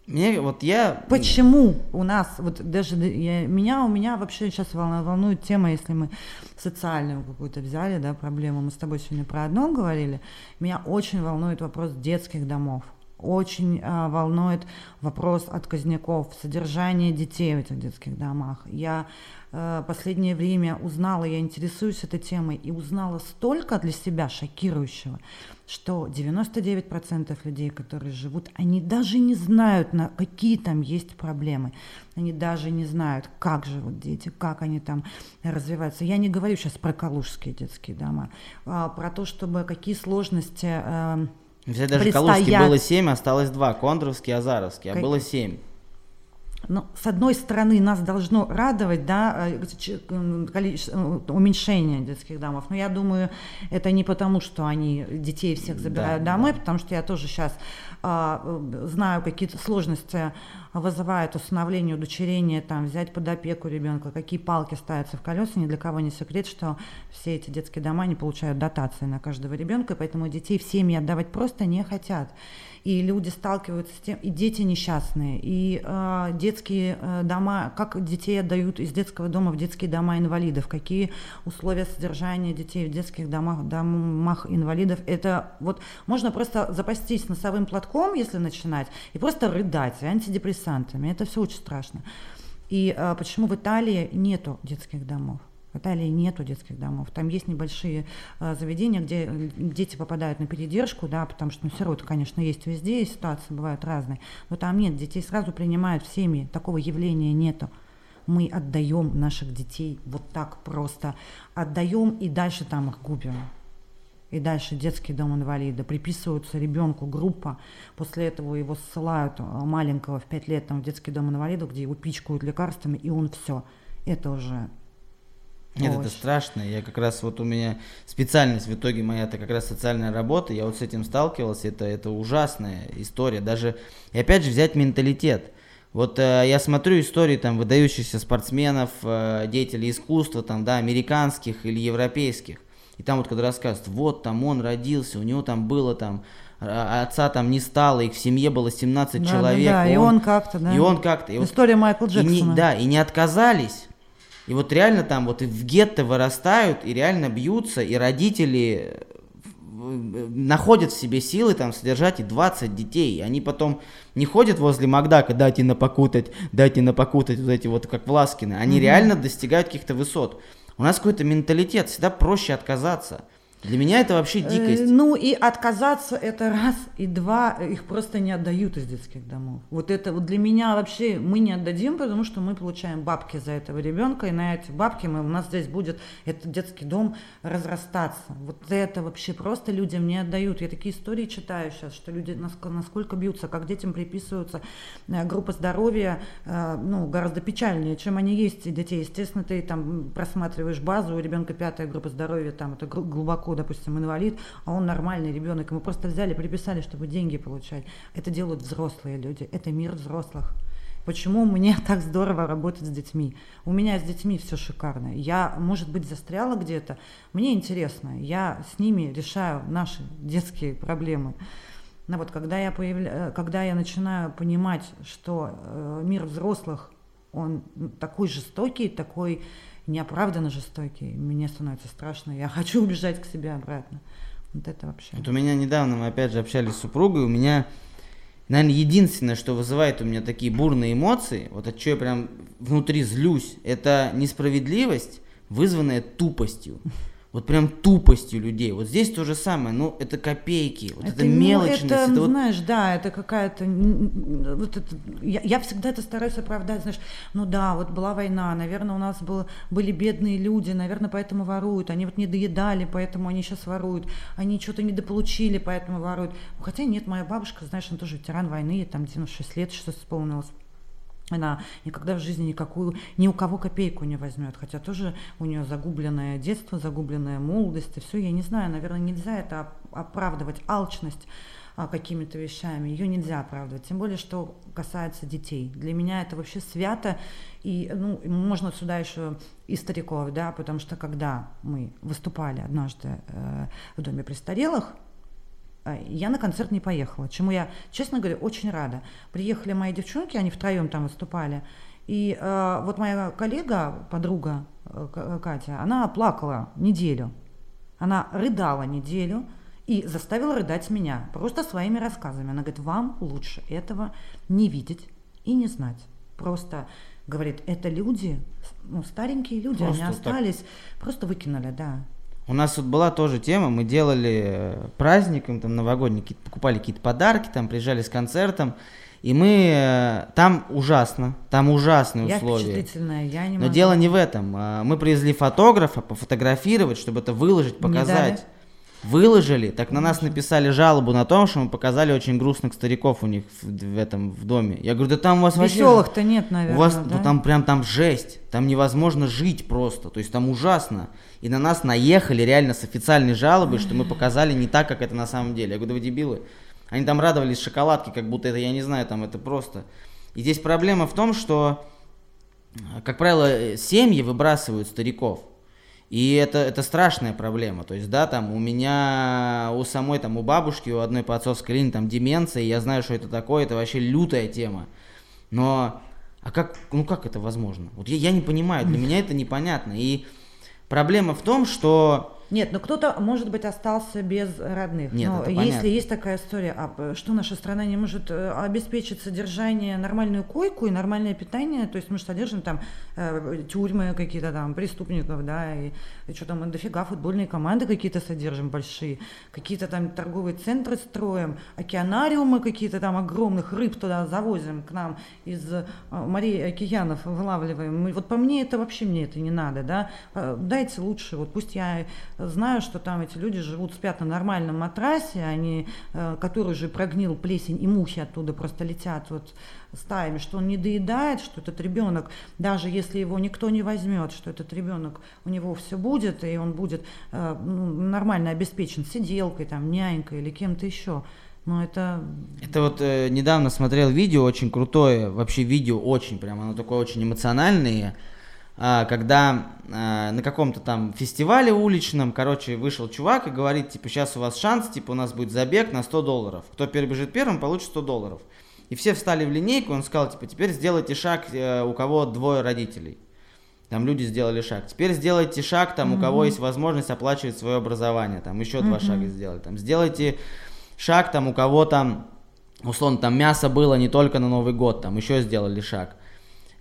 Мне вот я... Почему у нас, вот даже я, меня, у меня вообще сейчас волнует тема, если мы социальную какую-то взяли, да, проблему, мы с тобой сегодня про одно говорили, меня очень волнует вопрос детских домов. Очень э, волнует вопрос отказников, содержание детей в этих детских домах. Я э, последнее время узнала, я интересуюсь этой темой, и узнала столько для себя шокирующего, что 99% людей, которые живут, они даже не знают, на какие там есть проблемы. Они даже не знают, как живут дети, как они там развиваются. Я не говорю сейчас про калужские детские дома, а про то, чтобы какие сложности... Взять даже Калужский было 7, осталось 2, Кондровский, Азаровский, а как... было 7. Ну, с одной стороны, нас должно радовать, да, э, количество, э, уменьшение детских домов. Но я думаю, это не потому, что они детей всех забирают да, домой, да. потому что я тоже сейчас а, знаю какие-то сложности вызывает усыновление, удочерение, там, взять под опеку ребенка, какие палки ставятся в колеса, ни для кого не секрет, что все эти детские дома не получают дотации на каждого ребенка, и поэтому детей в семьи отдавать просто не хотят и люди сталкиваются с тем, и дети несчастные, и э, детские э, дома, как детей отдают из детского дома в детские дома инвалидов, какие условия содержания детей в детских домах, домах инвалидов, это вот можно просто запастись носовым платком, если начинать, и просто рыдать антидепрессантами, это все очень страшно. И э, почему в Италии нету детских домов? В Италии нету детских домов. Там есть небольшие э, заведения, где дети попадают на передержку, да, потому что ну, сироты, конечно, есть везде, и ситуации бывают разные. Но там нет, детей сразу принимают в семьи, такого явления нету. Мы отдаем наших детей вот так просто. Отдаем и дальше там их губим. И дальше детский дом инвалида. Приписываются ребенку группа. После этого его ссылают э, маленького в 5 лет там, в детский дом инвалидов, где его пичкают лекарствами, и он все. Это уже нет, Очень. это страшно. Я как раз вот у меня специальность в итоге моя это как раз социальная работа. Я вот с этим сталкивался. Это это ужасная история. Даже и опять же взять менталитет. Вот э, я смотрю истории там выдающихся спортсменов, э, деятелей искусства, там, да, американских или европейских. И там вот когда рассказывают, вот там он родился, у него там было там а, отца там не стало, их в семье было 17 да, человек. Да, да, и он как-то, да. И он как-то. История вот, Майкла Джексона. И не, да, и не отказались и вот реально там вот и в гетто вырастают, и реально бьются, и родители э, находят в себе силы там содержать и 20 детей. И они потом не ходят возле Макдака, дайте напокутать, дайте напокутать, вот эти вот как Власкины. Они mm-hmm. реально достигают каких-то высот. У нас какой-то менталитет, всегда проще отказаться. Для меня это вообще э, дикость. Ну и отказаться это раз, и два, их просто не отдают из детских домов. Вот это вот для меня вообще мы не отдадим, потому что мы получаем бабки за этого ребенка, и на эти бабки мы, у нас здесь будет этот детский дом разрастаться. Вот это вообще просто людям не отдают. Я такие истории читаю сейчас, что люди насколько, насколько бьются, как детям приписываются э, группа здоровья, э, ну, гораздо печальнее, чем они есть, детей. Естественно, ты там просматриваешь базу, у ребенка пятая группа здоровья, там это глубоко допустим, инвалид, а он нормальный ребенок, ему просто взяли, приписали, чтобы деньги получать. Это делают взрослые люди, это мир взрослых. Почему мне так здорово работать с детьми? У меня с детьми все шикарно. Я, может быть, застряла где-то. Мне интересно. Я с ними решаю наши детские проблемы. Но вот когда я, появля... когда я начинаю понимать, что э, мир взрослых, он такой жестокий, такой неоправданно жестокий. Мне становится страшно. Я хочу убежать к себе обратно. Вот это вообще. Вот у меня недавно мы опять же общались с супругой. У меня, наверное, единственное, что вызывает у меня такие бурные эмоции, вот от чего я прям внутри злюсь, это несправедливость, вызванная тупостью вот прям тупостью людей. Вот здесь то же самое, ну это копейки, вот это, это мелочность. Ну, это, это вот... знаешь, да, это какая-то, вот это, я, я всегда это стараюсь оправдать, знаешь, ну да, вот была война, наверное, у нас было, были бедные люди, наверное, поэтому воруют, они вот не доедали, поэтому они сейчас воруют, они что-то недополучили, поэтому воруют. Хотя нет, моя бабушка, знаешь, она тоже ветеран войны, там 96 лет, что исполнилось она никогда в жизни никакую, ни у кого копейку не возьмет, хотя тоже у нее загубленное детство, загубленная молодость, и все, я не знаю, наверное, нельзя это оправдывать, алчность а, какими-то вещами, ее нельзя оправдывать, тем более, что касается детей. Для меня это вообще свято, и ну, можно сюда еще и стариков, да, потому что когда мы выступали однажды э, в Доме престарелых, я на концерт не поехала, чему я, честно говоря, очень рада. Приехали мои девчонки, они втроем там выступали, и э, вот моя коллега, подруга э, Катя, она плакала неделю, она рыдала неделю, и заставила рыдать меня просто своими рассказами. Она говорит, вам лучше этого не видеть и не знать. Просто говорит, это люди, ну, старенькие люди, просто они остались, так... просто выкинули, да. У нас тут была тоже тема, мы делали э, праздником, там новогодний, покупали какие-то подарки, там приезжали с концертом, и мы э, там ужасно, там ужасные я условия. Впечатлительная, я не Но могу. дело не в этом. А, мы привезли фотографа пофотографировать, чтобы это выложить, показать. Выложили, так на нас написали жалобу на том, что мы показали очень грустных стариков у них в, в этом в доме. Я говорю, да там у вас вообще... Веселых-то нет, наверное, У вас, да? ну там прям там жесть, там невозможно жить просто, то есть там ужасно. И на нас наехали реально с официальной жалобой, что мы показали не так, как это на самом деле. Я говорю, да вы дебилы. Они там радовались шоколадке, как будто это, я не знаю, там это просто. И здесь проблема в том, что, как правило, семьи выбрасывают стариков. И это, это страшная проблема. То есть, да, там у меня, у самой, там, у бабушки, у одной по отцовской линии, там, деменция, я знаю, что это такое, это вообще лютая тема. Но, а как, ну как это возможно? Вот я, я не понимаю, для меня это непонятно. И проблема в том, что нет, ну кто-то, может быть, остался без родных. Нет, но это если понятно. есть такая история, а что наша страна не может э, обеспечить содержание, нормальную койку и нормальное питание, то есть мы же содержим там э, тюрьмы какие-то там, преступников, да, и, и что там, дофига футбольные команды какие-то содержим большие, какие-то там торговые центры строим, океанариумы какие-то там огромных рыб туда завозим к нам из э, морей океанов вылавливаем. Вот по мне это вообще мне это не надо, да. Дайте лучше, вот пусть я знаю, что там эти люди живут, спят на нормальном матрасе, они, э, который уже прогнил плесень и мухи оттуда просто летят вот стаями, что он не доедает, что этот ребенок, даже если его никто не возьмет, что этот ребенок, у него все будет, и он будет э, ну, нормально обеспечен сиделкой, там, нянькой или кем-то еще. Но это... Это вот э, недавно смотрел видео очень крутое, вообще видео очень прям, оно такое очень эмоциональное, когда а, на каком-то там фестивале уличном, короче, вышел чувак и говорит, типа, сейчас у вас шанс, типа, у нас будет забег на 100 долларов. Кто перебежит первым, получит 100 долларов. И все встали в линейку, он сказал, типа, теперь сделайте шаг, э, у кого двое родителей. Там люди сделали шаг. Теперь сделайте шаг, там, mm-hmm. у кого есть возможность оплачивать свое образование. Там еще mm-hmm. два шага сделали. Там, сделайте шаг, там, у кого там, условно, там мясо было не только на Новый год, там еще сделали шаг.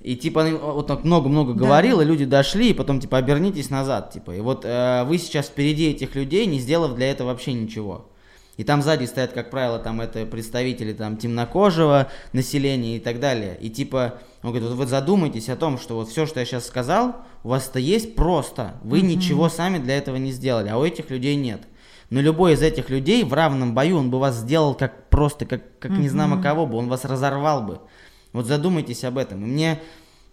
И типа вот так много-много да. говорил, и люди дошли, и потом типа обернитесь назад, типа. И вот э, вы сейчас впереди этих людей, не сделав для этого вообще ничего. И там сзади стоят, как правило, там это представители там темнокожего населения и так далее. И типа, он говорит, вот вы задумайтесь о том, что вот все, что я сейчас сказал, у вас это есть просто. Вы mm-hmm. ничего сами для этого не сделали, а у этих людей нет. Но любой из этих людей в равном бою, он бы вас сделал как просто, как, как mm-hmm. не знамо кого бы, он вас разорвал бы. Вот задумайтесь об этом. И мне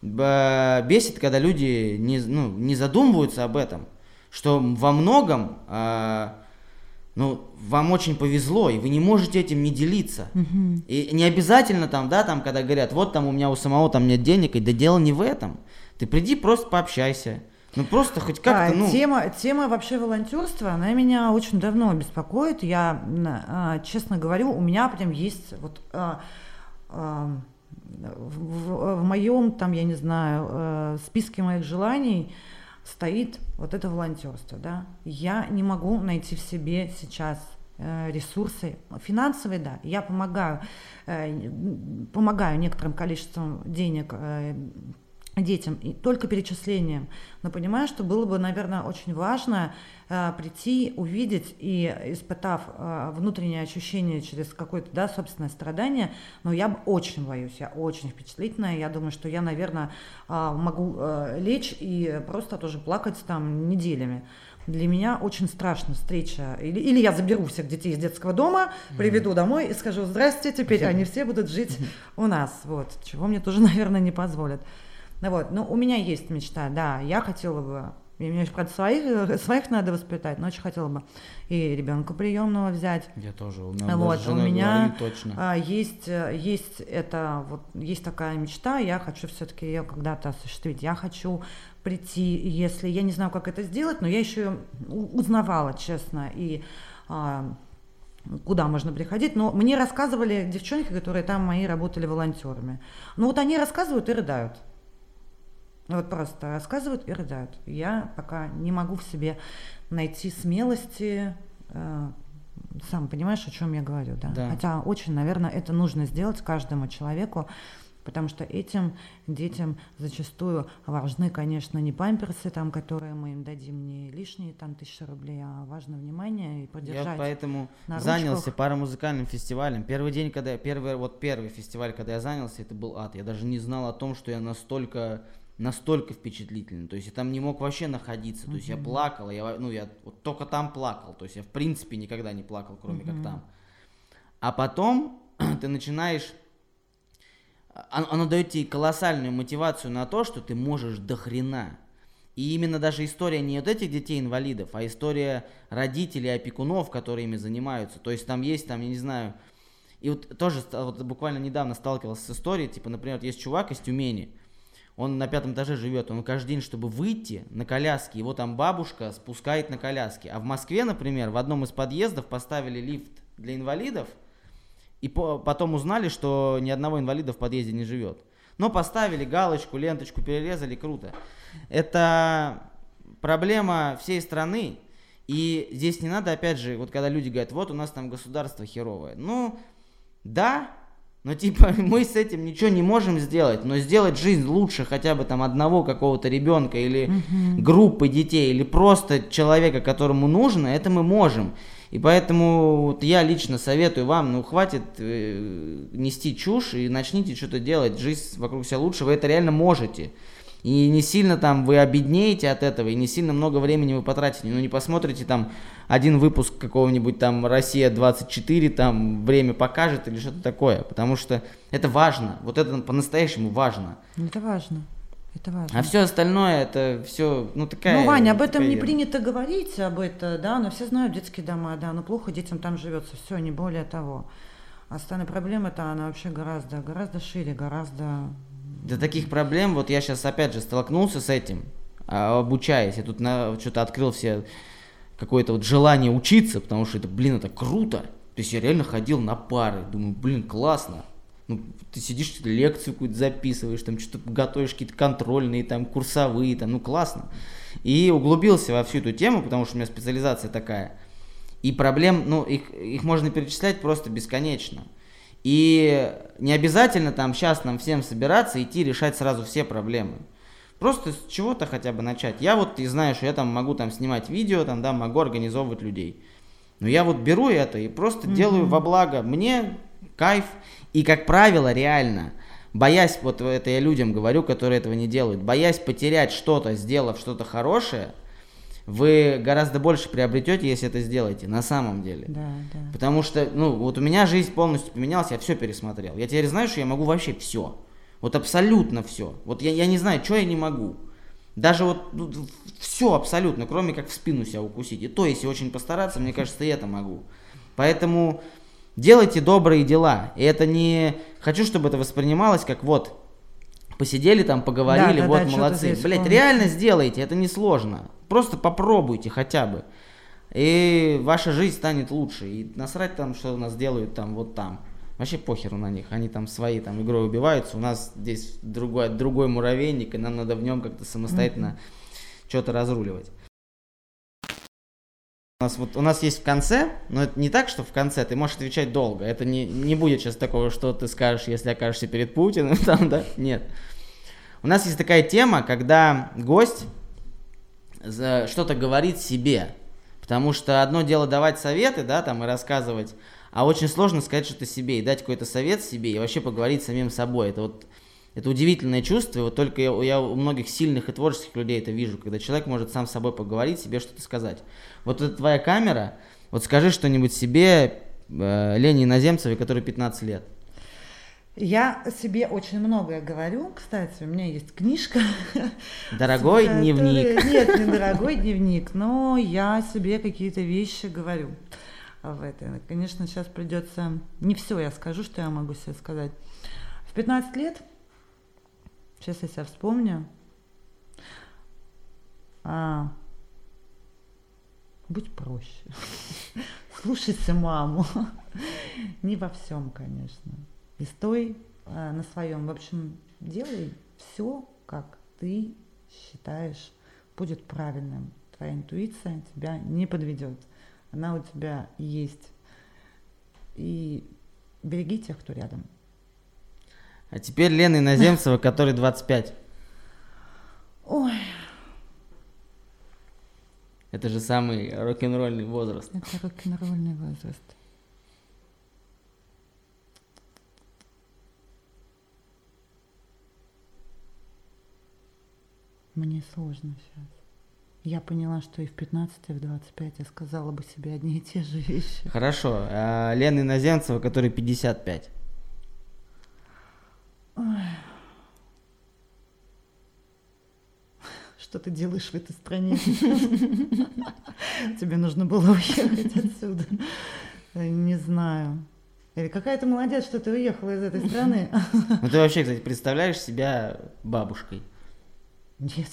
бесит, когда люди не, ну, не задумываются об этом, что во многом э, ну, вам очень повезло, и вы не можете этим не делиться. Угу. И не обязательно там, да, там, когда говорят, вот там у меня у самого там нет денег, и да дело не в этом. Ты приди, просто пообщайся. Ну просто хоть как-то, а, ну... Тема, тема вообще волонтерства, она меня очень давно беспокоит. Я, а, честно говорю, у меня прям есть вот... В, в моем, там, я не знаю, э, списке моих желаний стоит вот это волонтерство, да. Я не могу найти в себе сейчас э, ресурсы финансовые, да, я помогаю, э, помогаю некоторым количеством денег детям и только перечислением. Но понимаю, что было бы, наверное, очень важно э, прийти, увидеть и испытав э, внутреннее ощущение через какое-то, да, собственное страдание, но я очень боюсь, я очень впечатлительная, я думаю, что я, наверное, э, могу э, лечь и просто тоже плакать там неделями. Для меня очень страшна встреча. Или, или я заберу всех детей из детского дома, приведу домой и скажу, здрасте, теперь они все будут жить у нас. Вот, чего мне тоже, наверное, не позволят. Ну вот, ну у меня есть мечта, да, я хотела бы, и мне, правда, своих, своих надо воспитать, но очень хотела бы и ребенка приемного взять. Я тоже, у меня, вот, у меня точно. А, есть, есть это, вот, есть такая мечта, я хочу все-таки ее когда-то осуществить, я хочу прийти, если, я не знаю, как это сделать, но я еще узнавала, честно, и а, куда можно приходить, но мне рассказывали девчонки, которые там мои работали волонтерами. Ну вот они рассказывают и рыдают. Вот просто рассказывают и рыдают. Я пока не могу в себе найти смелости э, сам понимаешь, о чем я говорю, да? Да. Хотя очень, наверное, это нужно сделать каждому человеку, потому что этим детям зачастую важны, конечно, не памперсы, там, которые мы им дадим, не лишние там тысячи рублей, а важно внимание и поддержать. Я поэтому на занялся ручках. парамузыкальным фестивалем. Первый день, когда я, первый, вот первый фестиваль, когда я занялся, это был ад. Я даже не знал о том, что я настолько настолько впечатлительный. То есть я там не мог вообще находиться. То есть я плакал, я, ну, я вот только там плакал. То есть я в принципе никогда не плакал, кроме как там. А потом ты начинаешь оно, оно дает тебе колоссальную мотивацию на то, что ты можешь до хрена. И именно даже история не вот этих детей-инвалидов, а история родителей, опекунов, которые ими занимаются. То есть там есть, там, я не знаю, и вот тоже вот буквально недавно сталкивался с историей, типа, например, вот есть чувак из Тюмени, он на пятом этаже живет, он каждый день, чтобы выйти на коляске, его там бабушка спускает на коляске. А в Москве, например, в одном из подъездов поставили лифт для инвалидов, и по- потом узнали, что ни одного инвалида в подъезде не живет. Но поставили галочку, ленточку перерезали, круто. Это проблема всей страны. И здесь не надо, опять же, вот когда люди говорят, вот у нас там государство херовое. Ну, да, но типа мы с этим ничего не можем сделать, но сделать жизнь лучше хотя бы там одного какого-то ребенка или группы детей, или просто человека, которому нужно, это мы можем. И поэтому вот я лично советую вам, ну хватит э, нести чушь и начните что-то делать, жизнь вокруг себя лучше, вы это реально можете. И не сильно там вы обеднеете от этого, и не сильно много времени вы потратите. Ну не посмотрите там один выпуск какого-нибудь там Россия-24, там время покажет или что-то такое. Потому что это важно. Вот это по-настоящему важно. Это важно. Это важно. А все остальное это все, ну такая... Ну, Ваня, об этом такая не принято говорить, об этом, да, но все знают детские дома, да, но плохо детям там живется, все, не более того. А остальная проблема-то, она вообще гораздо, гораздо шире, гораздо... До таких проблем, вот я сейчас опять же столкнулся с этим, а, обучаясь. Я тут на, что-то открыл все какое-то вот желание учиться, потому что это, блин, это круто. То есть я реально ходил на пары, думаю, блин, классно. Ну, ты сидишь, лекцию какую-то записываешь, там что-то готовишь, какие-то контрольные, там, курсовые, там, ну, классно. И углубился во всю эту тему, потому что у меня специализация такая. И проблем, ну, их, их можно перечислять просто бесконечно. И не обязательно там сейчас нам всем собираться, идти решать сразу все проблемы. Просто с чего-то хотя бы начать. Я вот, ты знаешь, я там могу там снимать видео, там, да, могу организовывать людей. Но я вот беру это и просто делаю во благо. Мне кайф. И, как правило, реально, боясь, вот это я людям говорю, которые этого не делают, боясь потерять что-то, сделав что-то хорошее, вы гораздо больше приобретете, если это сделаете, на самом деле. Да, да. Потому что, ну, вот у меня жизнь полностью поменялась, я все пересмотрел. Я теперь знаю, что я могу вообще все. Вот абсолютно все. Вот я, я не знаю, что я не могу. Даже вот все абсолютно, кроме как в спину себя укусить. И то, если очень постараться, мне кажется, и это могу. Поэтому делайте добрые дела. И это не... Хочу, чтобы это воспринималось как вот посидели там, поговорили, Да, да, вот да, молодцы. Блять, реально сделайте, это несложно. Просто попробуйте хотя бы. И ваша жизнь станет лучше. И насрать там, что у нас делают там, вот там. Вообще похеру на них. Они там свои там игрой убиваются. У нас здесь другой, другой муравейник, и нам надо в нем как-то самостоятельно что-то разруливать. У нас, вот, у нас есть в конце, но это не так, что в конце ты можешь отвечать долго. Это не, не будет сейчас такого, что ты скажешь, если окажешься перед Путиным, там, да? Нет. У нас есть такая тема, когда гость за- что-то говорит себе. Потому что одно дело давать советы, да, там, и рассказывать, а очень сложно сказать что-то себе и дать какой-то совет себе, и вообще поговорить с самим собой. Это вот это удивительное чувство, и вот только я, я у многих сильных и творческих людей это вижу, когда человек может сам с собой поговорить, себе что-то сказать. Вот это твоя камера, вот скажи что-нибудь себе, э, Лене Иноземцевой, которой 15 лет. Я себе очень многое говорю. Кстати, у меня есть книжка. Дорогой которая- дневник. Нет, не дорогой дневник, но я себе какие-то вещи говорю в это. Конечно, сейчас придется... Не все я скажу, что я могу себе сказать. В 15 лет, сейчас я себя вспомню, а, будь проще. Слушайся маму. Не во всем, конечно. И стой а, на своем. В общем, делай все, как ты считаешь будет правильным. Твоя интуиция тебя не подведет. Она у тебя есть И береги тех, кто рядом. А теперь Лена Иноземцева, который 25. Ой, Это же самый рок-н-ролльный возраст. это рок-н-ролльный возраст. Мне сложно сейчас. Я поняла, что и в 15, и в 25 я сказала бы себе одни и те же вещи. Хорошо. А Лена Иноземцева, который 55. Что ты делаешь в этой стране? Тебе нужно было уехать отсюда. Не знаю. Или какая ты молодец, что ты уехала из этой страны. Ну ты вообще, кстати, представляешь себя бабушкой? Нет.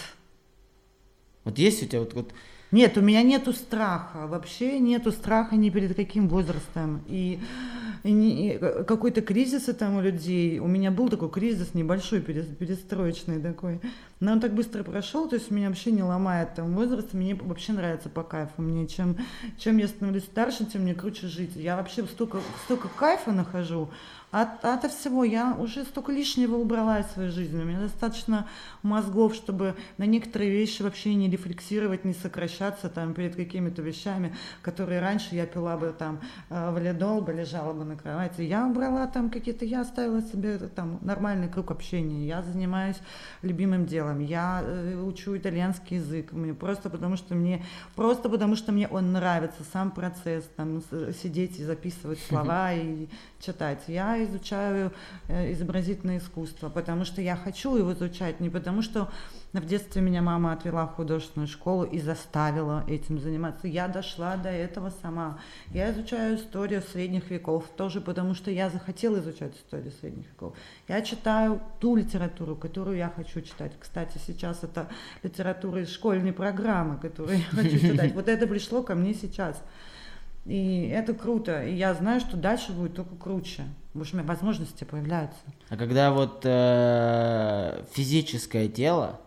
Вот есть у тебя вот, вот Нет, у меня нету страха, вообще нету страха ни перед каким возрастом. И, и какой-то кризис там у людей. У меня был такой кризис небольшой, перес- перестроечный такой. Но он так быстро прошел, то есть меня вообще не ломает там возраст. Мне вообще нравится по кайфу. Мне чем, чем я становлюсь старше, тем мне круче жить. Я вообще столько, столько кайфа нахожу. От, от всего я уже столько лишнего убрала из своей жизни. У меня достаточно мозгов, чтобы на некоторые вещи вообще не рефлексировать, не сокращаться там перед какими-то вещами, которые раньше я пила бы там э, валидол, бы лежала бы на кровати. Я убрала там какие-то, я оставила себе там нормальный круг общения. Я занимаюсь любимым делом. Я э, учу итальянский язык. Мне просто потому что мне просто потому что мне он нравится сам процесс там сидеть и записывать слова и читать. Я изучаю э, изобразительное искусство, потому что я хочу его изучать, не потому что в детстве меня мама отвела в художественную школу и заставила этим заниматься. Я дошла до этого сама. Я изучаю историю средних веков тоже потому, что я захотела изучать историю средних веков. Я читаю ту литературу, которую я хочу читать. Кстати, сейчас это литература из школьной программы, которую я хочу читать. Вот это пришло ко мне сейчас. И это круто. И я знаю, что дальше будет только круче. Потому что у меня возможности появляются. А когда вот э, физическое тело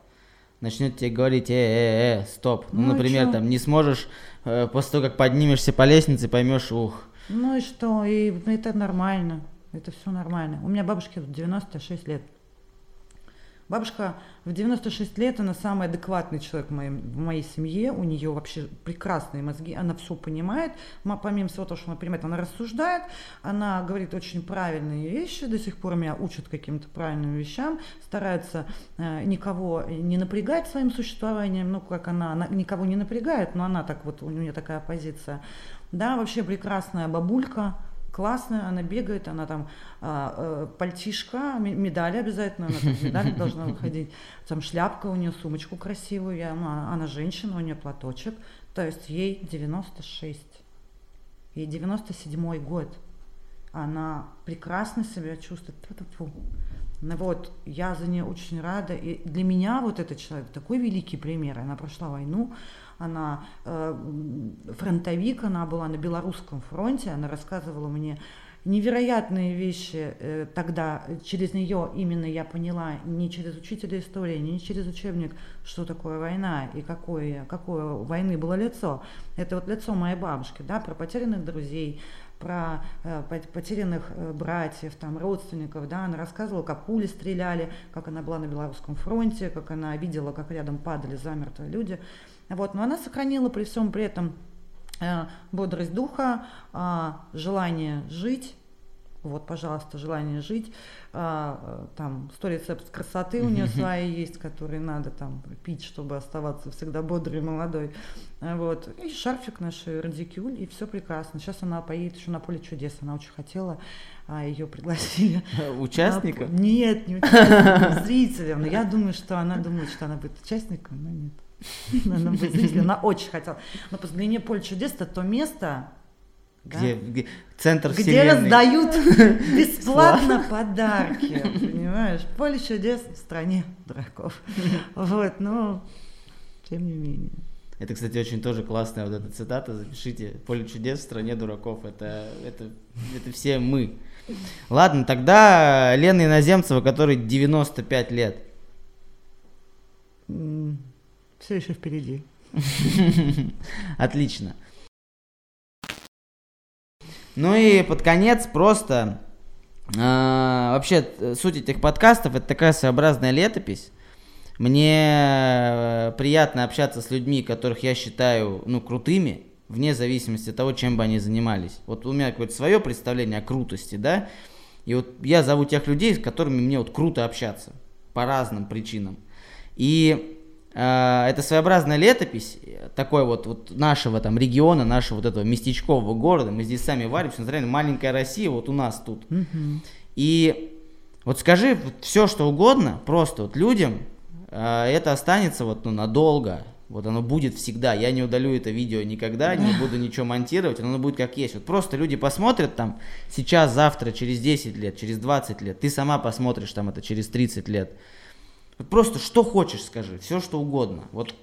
начнет тебе говорить, э, э, э, стоп. Ну, Ну например, чё? там не сможешь э, после того, как поднимешься по лестнице, поймешь, ух. Ну и что? И это нормально. Это все нормально. У меня бабушке 96 лет. Бабушка в 96 лет, она самый адекватный человек в, моем, в моей семье, у нее вообще прекрасные мозги, она все понимает, Ма- помимо всего того, что она понимает, она рассуждает, она говорит очень правильные вещи, до сих пор меня учат каким-то правильным вещам, старается э, никого не напрягать своим существованием, ну как она, она никого не напрягает, но она так вот, у нее такая позиция. Да, вообще прекрасная бабулька, классная, она бегает, она там а, э, пальтишка, ме- медали обязательно, она там в медалях должна выходить, там шляпка у нее, сумочку красивую, я, ну, она, она женщина, у нее платочек, то есть ей 96, ей 97 год, она прекрасно себя чувствует. Ну вот, я за нее очень рада. И для меня вот этот человек такой великий пример. Она прошла войну, она э, фронтовик, она была на белорусском фронте, она рассказывала мне невероятные вещи э, тогда. Через нее именно я поняла, не через учителя истории, не через учебник, что такое война и какое, какое у войны было лицо. Это вот лицо моей бабушки, да, про потерянных друзей, про э, пот- потерянных э, братьев, там, родственников, да, она рассказывала, как пули стреляли, как она была на Белорусском фронте, как она видела, как рядом падали замертвые люди. Вот, но она сохранила при всем при этом э, бодрость духа, а, желание жить, вот, пожалуйста, желание жить. А, э, там 100 рецептов красоты у нее свои есть, которые надо там пить, чтобы оставаться всегда бодрой и молодой. А, Вот. И шарфик наш радикюль, и все прекрасно. Сейчас она поедет еще на поле чудес. Она очень хотела, а ее пригласили. Участников? На- Нет, не участником, зрителям. Но я думаю, что она думает, что она будет участником, но нет. Она очень хотела. Но по длине поле чудес это то место, да, Где, где- центр где вселенной. раздают бесплатно подарки, понимаешь? Поле чудес в стране дураков. Вот, но тем не менее. Это, кстати, очень тоже классная вот эта цитата. Запишите. Поле чудес в стране дураков. Это, это, это все мы. Ладно, тогда Лена Иноземцева, которой 95 лет. Все еще впереди. Отлично. Ну и под конец просто а, вообще суть этих подкастов это такая своеобразная летопись. Мне э, приятно общаться с людьми, которых я считаю ну крутыми, вне зависимости от того, чем бы они занимались. Вот у меня какое-то свое представление о крутости, да. И вот я зову тех людей, с которыми мне вот круто общаться по разным причинам. И э, это своеобразная летопись такой вот, вот нашего там региона, нашего вот этого местечкового города. Мы здесь сами варимся, смотрели, маленькая Россия вот у нас тут. Мгм. И вот скажи вот все, что угодно, просто вот людям, э, это останется вот ну, надолго. Вот оно будет всегда. Я не удалю это видео никогда, не буду ничего монтировать, оно будет как есть. Вот просто люди посмотрят там сейчас, завтра, через 10 лет, через 20 лет. Ты сама посмотришь там это через 30 лет. Просто что хочешь скажи, все что угодно. Вот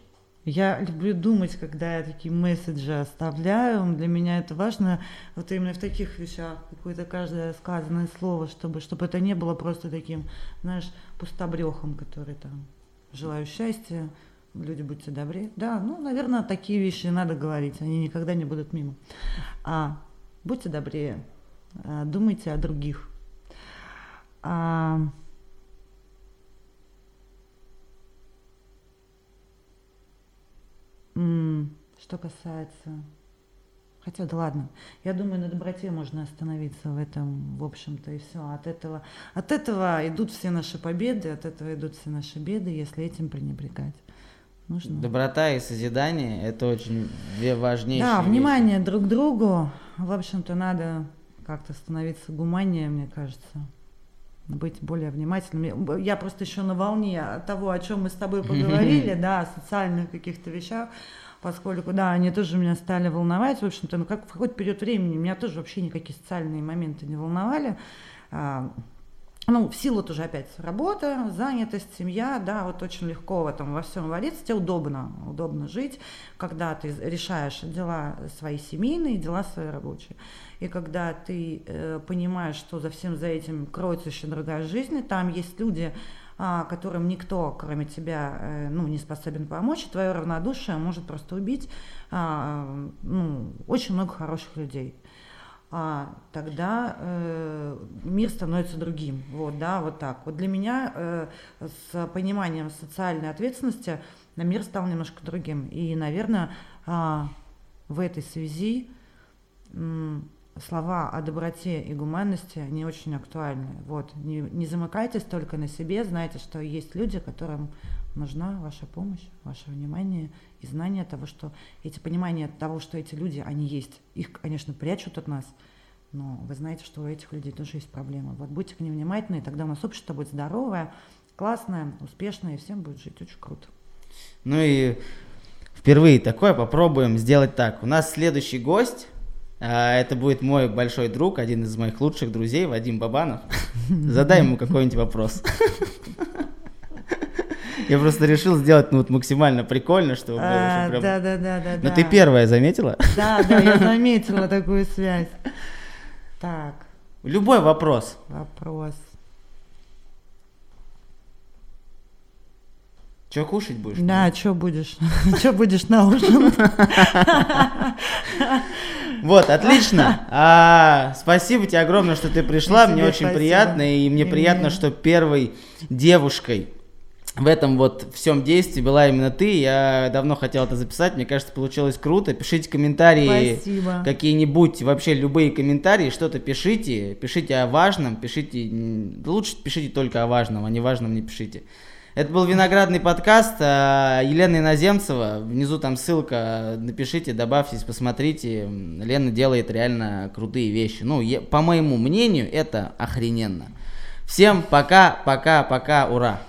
Я люблю думать, когда я такие месседжи оставляю. Для меня это важно вот именно в таких вещах, какое-то каждое сказанное слово, чтобы, чтобы это не было просто таким, знаешь, пустобрехом, который там желаю счастья, люди будьте добры. Да, ну, наверное, такие вещи надо говорить, они никогда не будут мимо. А будьте добрее, а, думайте о других. А, Что касается... Хотя, да ладно. Я думаю, на доброте можно остановиться в этом, в общем-то, и все. От этого, от этого идут все наши победы, от этого идут все наши беды, если этим пренебрегать. Нужно. доброта и созидание это очень две важнейшие Да, вещи. внимание друг к другу. В общем-то, надо как-то становиться гуманнее, мне кажется. Быть более внимательным. Я просто еще на волне того, о чем мы с тобой поговорили, да, о социальных каких-то вещах, поскольку, да, они тоже меня стали волновать. В общем-то, ну как в какой-то период времени меня тоже вообще никакие социальные моменты не волновали. Ну, в силу тоже опять работа, занятость, семья, да, вот очень легко в этом во всем вариться, тебе удобно, удобно жить, когда ты решаешь дела свои семейные, дела свои рабочие. И когда ты э, понимаешь, что за всем за этим кроется еще другая жизнь, там есть люди, а, которым никто, кроме тебя, э, ну, не способен помочь, твое равнодушие может просто убить а, ну, очень много хороших людей а, тогда э, мир становится другим. Вот, да, вот так. Вот для меня э, с пониманием социальной ответственности на мир стал немножко другим. И, наверное, а, в этой связи м, слова о доброте и гуманности не очень актуальны. Вот. Не, не замыкайтесь только на себе, знайте, что есть люди, которым нужна ваша помощь, ваше внимание и знание того, что эти понимания того, что эти люди, они есть. Их, конечно, прячут от нас, но вы знаете, что у этих людей тоже есть проблемы. Вот будьте к ним внимательны, и тогда у нас общество будет здоровое, классное, успешное, и всем будет жить очень круто. Ну и впервые такое попробуем сделать так. У нас следующий гость. а, Это будет мой большой друг, один из моих лучших друзей, Вадим Бабанов. Задай ему какой-нибудь вопрос. Я просто решил сделать ну, вот максимально прикольно, чтобы А, прям- Да, да, да, да. Но да. ты первая заметила? Да, да, я заметила такую связь. Так, Любой вопрос. вопрос. Че кушать будешь? Да, что будешь? Что будешь на ужин? Вот, отлично. А, спасибо тебе огромное, что ты пришла. Мне очень приятно. И мне приятно, что первой девушкой в этом вот всем действии была именно ты. Я давно хотел это записать. Мне кажется, получилось круто. Пишите комментарии. Спасибо. Какие-нибудь, вообще любые комментарии, что-то пишите, пишите о важном, пишите, лучше пишите только о важном, о неважном не пишите. Это был виноградный подкаст. а, Елена Иноземцева. Внизу там ссылка. Напишите, добавьтесь, посмотрите. Лена делает реально крутые вещи. Ну, по моему мнению, это охрененно. Всем пока, пока, пока, ура.